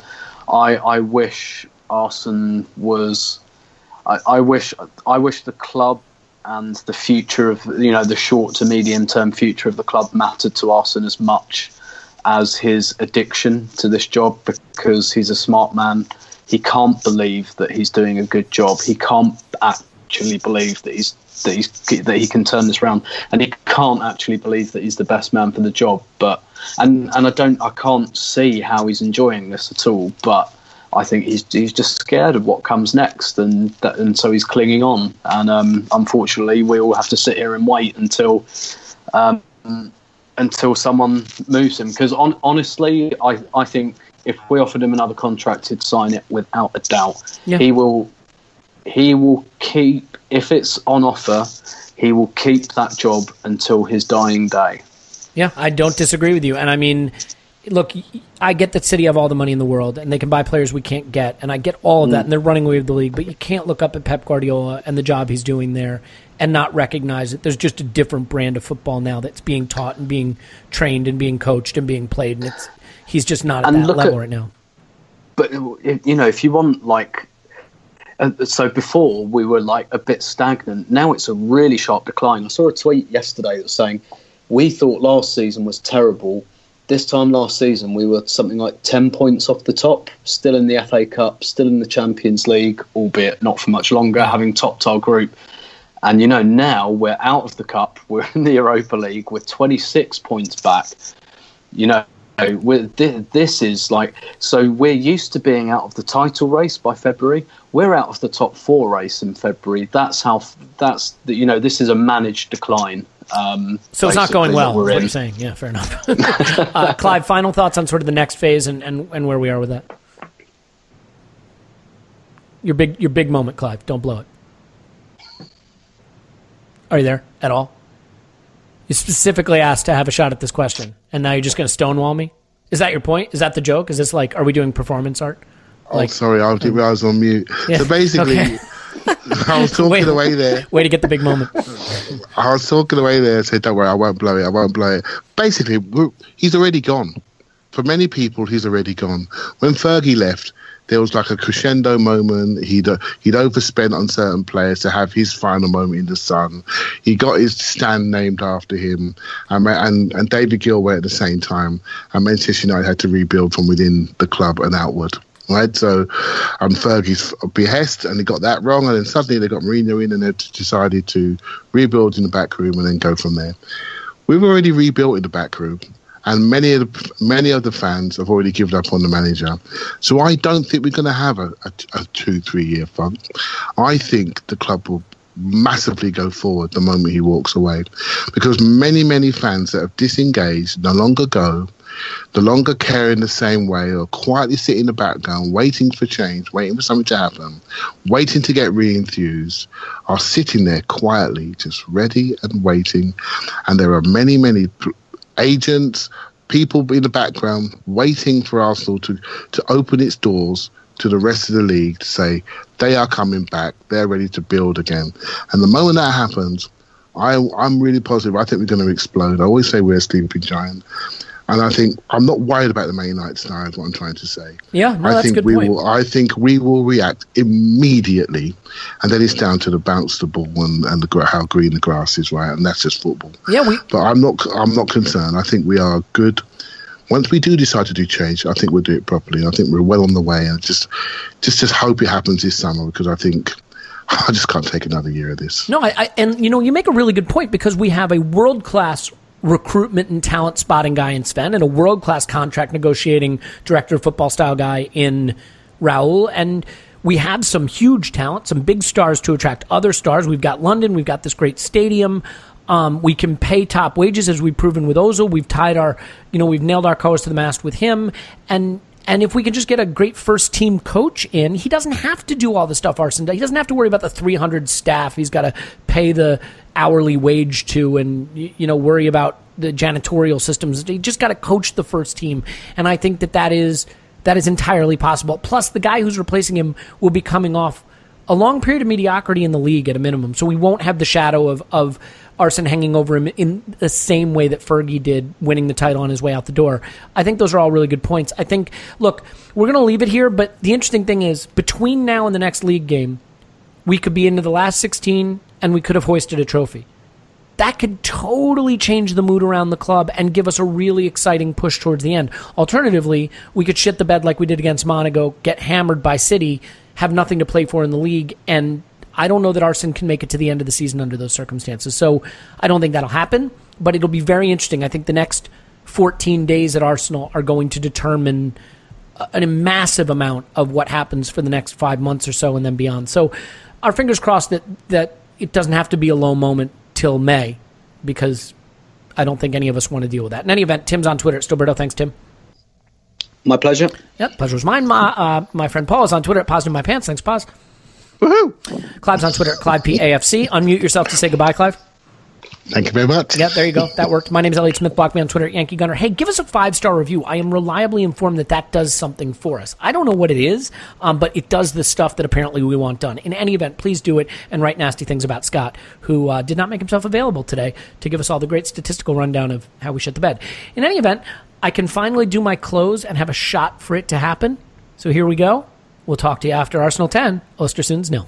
I, I wish Arsenal was. I, I wish I wish the club and the future of you know the short to medium term future of the club mattered to Arsene as much as his addiction to this job because he's a smart man. He can't believe that he's doing a good job. He can't actually believe that he's that he's that he can turn this around, and he can't actually believe that he's the best man for the job. But and and I don't I can't see how he's enjoying this at all. But I think he's he's just scared of what comes next, and that, and so he's clinging on. And um, unfortunately, we all have to sit here and wait until um, until someone moves him. Because on, honestly, I I think if we offered him another contract, he'd sign it without a doubt. Yeah. He will he will keep if it's on offer. He will keep that job until his dying day. Yeah, I don't disagree with you. And I mean, look, I get that City have all the money in the world and they can buy players we can't get, and I get all of that, and mm. they're running away with the league. But you can't look up at Pep Guardiola and the job he's doing there and not recognize that there's just a different brand of football now that's being taught and being trained and being coached and being played, and it's he's just not at And that level at- right now. but you know, if you want like, uh, so before we were like a bit stagnant. Now it's a really sharp decline. I saw a tweet yesterday that was saying we thought last season was terrible. This time last season we were something like ten points off the top, still in the FA Cup, still in the Champions League, albeit not for much longer, having topped our group. And you know, now we're out of the cup. We're in the Europa League. We're 26 points back. You know, this is like so. We're used to being out of the title race by February. We're out of the top four race in February. That's how. That's the, you know. This is a managed decline. Um, So it's not going well. that Is we're what you're saying? Yeah, fair enough. uh, Clive, final thoughts on sort of the next phase and, and, and where we are with that. Your big your big moment, Clive. Don't blow it. Are you there at all? You specifically asked to have a shot at this question, and now you're just going to stonewall me. Is that your point? Is that the joke? Is this like, are we doing performance art? oh, sorry, I didn't I was on mute. Yeah, So basically, okay. I was talking Wait. away there. Way to get the big moment. I was talking away there and said, "Don't worry, I won't blow it. I won't blow it." Basically, we're- he's already gone. For many people, he's already gone. When Fergie left, there was like a crescendo moment. He'd uh, he'd overspent on certain players to have his final moment in the sun. He got his stand named after him, and and, and David Gill went at the same time. And Manchester United had to rebuild from within the club and outward. Right, so on um, Fergie's behest, and they got that wrong, and then suddenly they got Mourinho in, and they decided to rebuild in the back room and then go from there. We've already rebuilt in the back room and many of the many of the fans have already given up on the manager. So I don't think we're going to have a, a, a two three year fun. I think the club will massively go forward the moment he walks away, because many many fans that have disengaged no longer go. No longer care in the same way, or quietly sit in the background, waiting for change, waiting for something to happen, waiting to get re-enthused, are sitting there quietly, just ready and waiting. And there are many, many agents, people in the background waiting for Arsenal to, to open its doors to the rest of the league to say they are coming back, they're ready to build again. And the moment that happens, I, I'm really positive. I think we're going to explode. I always say we're a sleeping giant. And I think I'm not worried about the Man United style. Is what I'm trying to say. Yeah, no, I that's think a good we point. will. I think we will react immediately, and then it's down to the bounce the ball and, and the how green the grass is, right? And that's just football. Yeah, we. But I'm not. I'm not concerned. I think we are good. Once we do decide to do change, I think we'll do it properly. I think we're well on the way, and just, just, just hope it happens this summer because I think I just can't take another year of this. No, I, I and you know you make a really good point because we have a world class recruitment and talent spotting guy in Sven and a world class contract negotiating director of football style guy in Raul. And we have some huge talent, some big stars to attract other stars. We've got London, we've got this great stadium. Um, we can pay top wages as we've proven with Ozil. We've tied our, you know, we've nailed our colors to the mast with him. And and if we can just get a great first team coach in, he doesn't have to do all the stuff Arsene does. He doesn't have to worry about the 300 staff. He's got to pay the hourly wage to and, you know, worry about the janitorial systems. He just got to coach the first team. And I think that that is, that is entirely possible. Plus, the guy who's replacing him will be coming off a long period of mediocrity in the league at a minimum. So we won't have the shadow of, of Arsene hanging over him in the same way that Fergie did winning the title on his way out the door. I think those are all really good points. I think, look, we're going to leave it here, but the interesting thing is between now and the next league game, we could be into the last 16 and we could have hoisted a trophy. That could totally change the mood around the club and give us a really exciting push towards the end. Alternatively, we could shit the bed like we did against Monaco, get hammered by City, have nothing to play for in the league, and I don't know that Arsene can make it to the end of the season under those circumstances. So I don't think that'll happen, but it'll be very interesting. I think the next 14 days at Arsenal are going to determine a, massive amount of what happens for the next five months or so and then beyond. So our fingers crossed that, that it doesn't have to be a low moment till May because I don't think any of us want to deal with that. In any event, Tim's on Twitter at Stillberto. Thanks, Tim. My pleasure. Yep, pleasure was mine. My, uh, my friend Paul is on Twitter at Positive My Pants. Thanks, Paz. Woohoo! Clive's on Twitter at Clive PAFC. Unmute yourself to say goodbye, Clive. Thank you very much. Yeah, there you go. That worked. My name is Elliot Smith. Block me on Twitter, Yankee Gunner. Hey, give us a five star review. I am reliably informed that that does something for us. I don't know what it is, um, but it does the stuff that apparently we want done. In any event, please do it and write nasty things about Scott, who uh, did not make himself available today to give us all the great statistical rundown of how we shit the bed. In any event, I can finally do my close and have a shot for it to happen. So here we go. We'll talk to you after Arsenal 10, Ostersunds nil.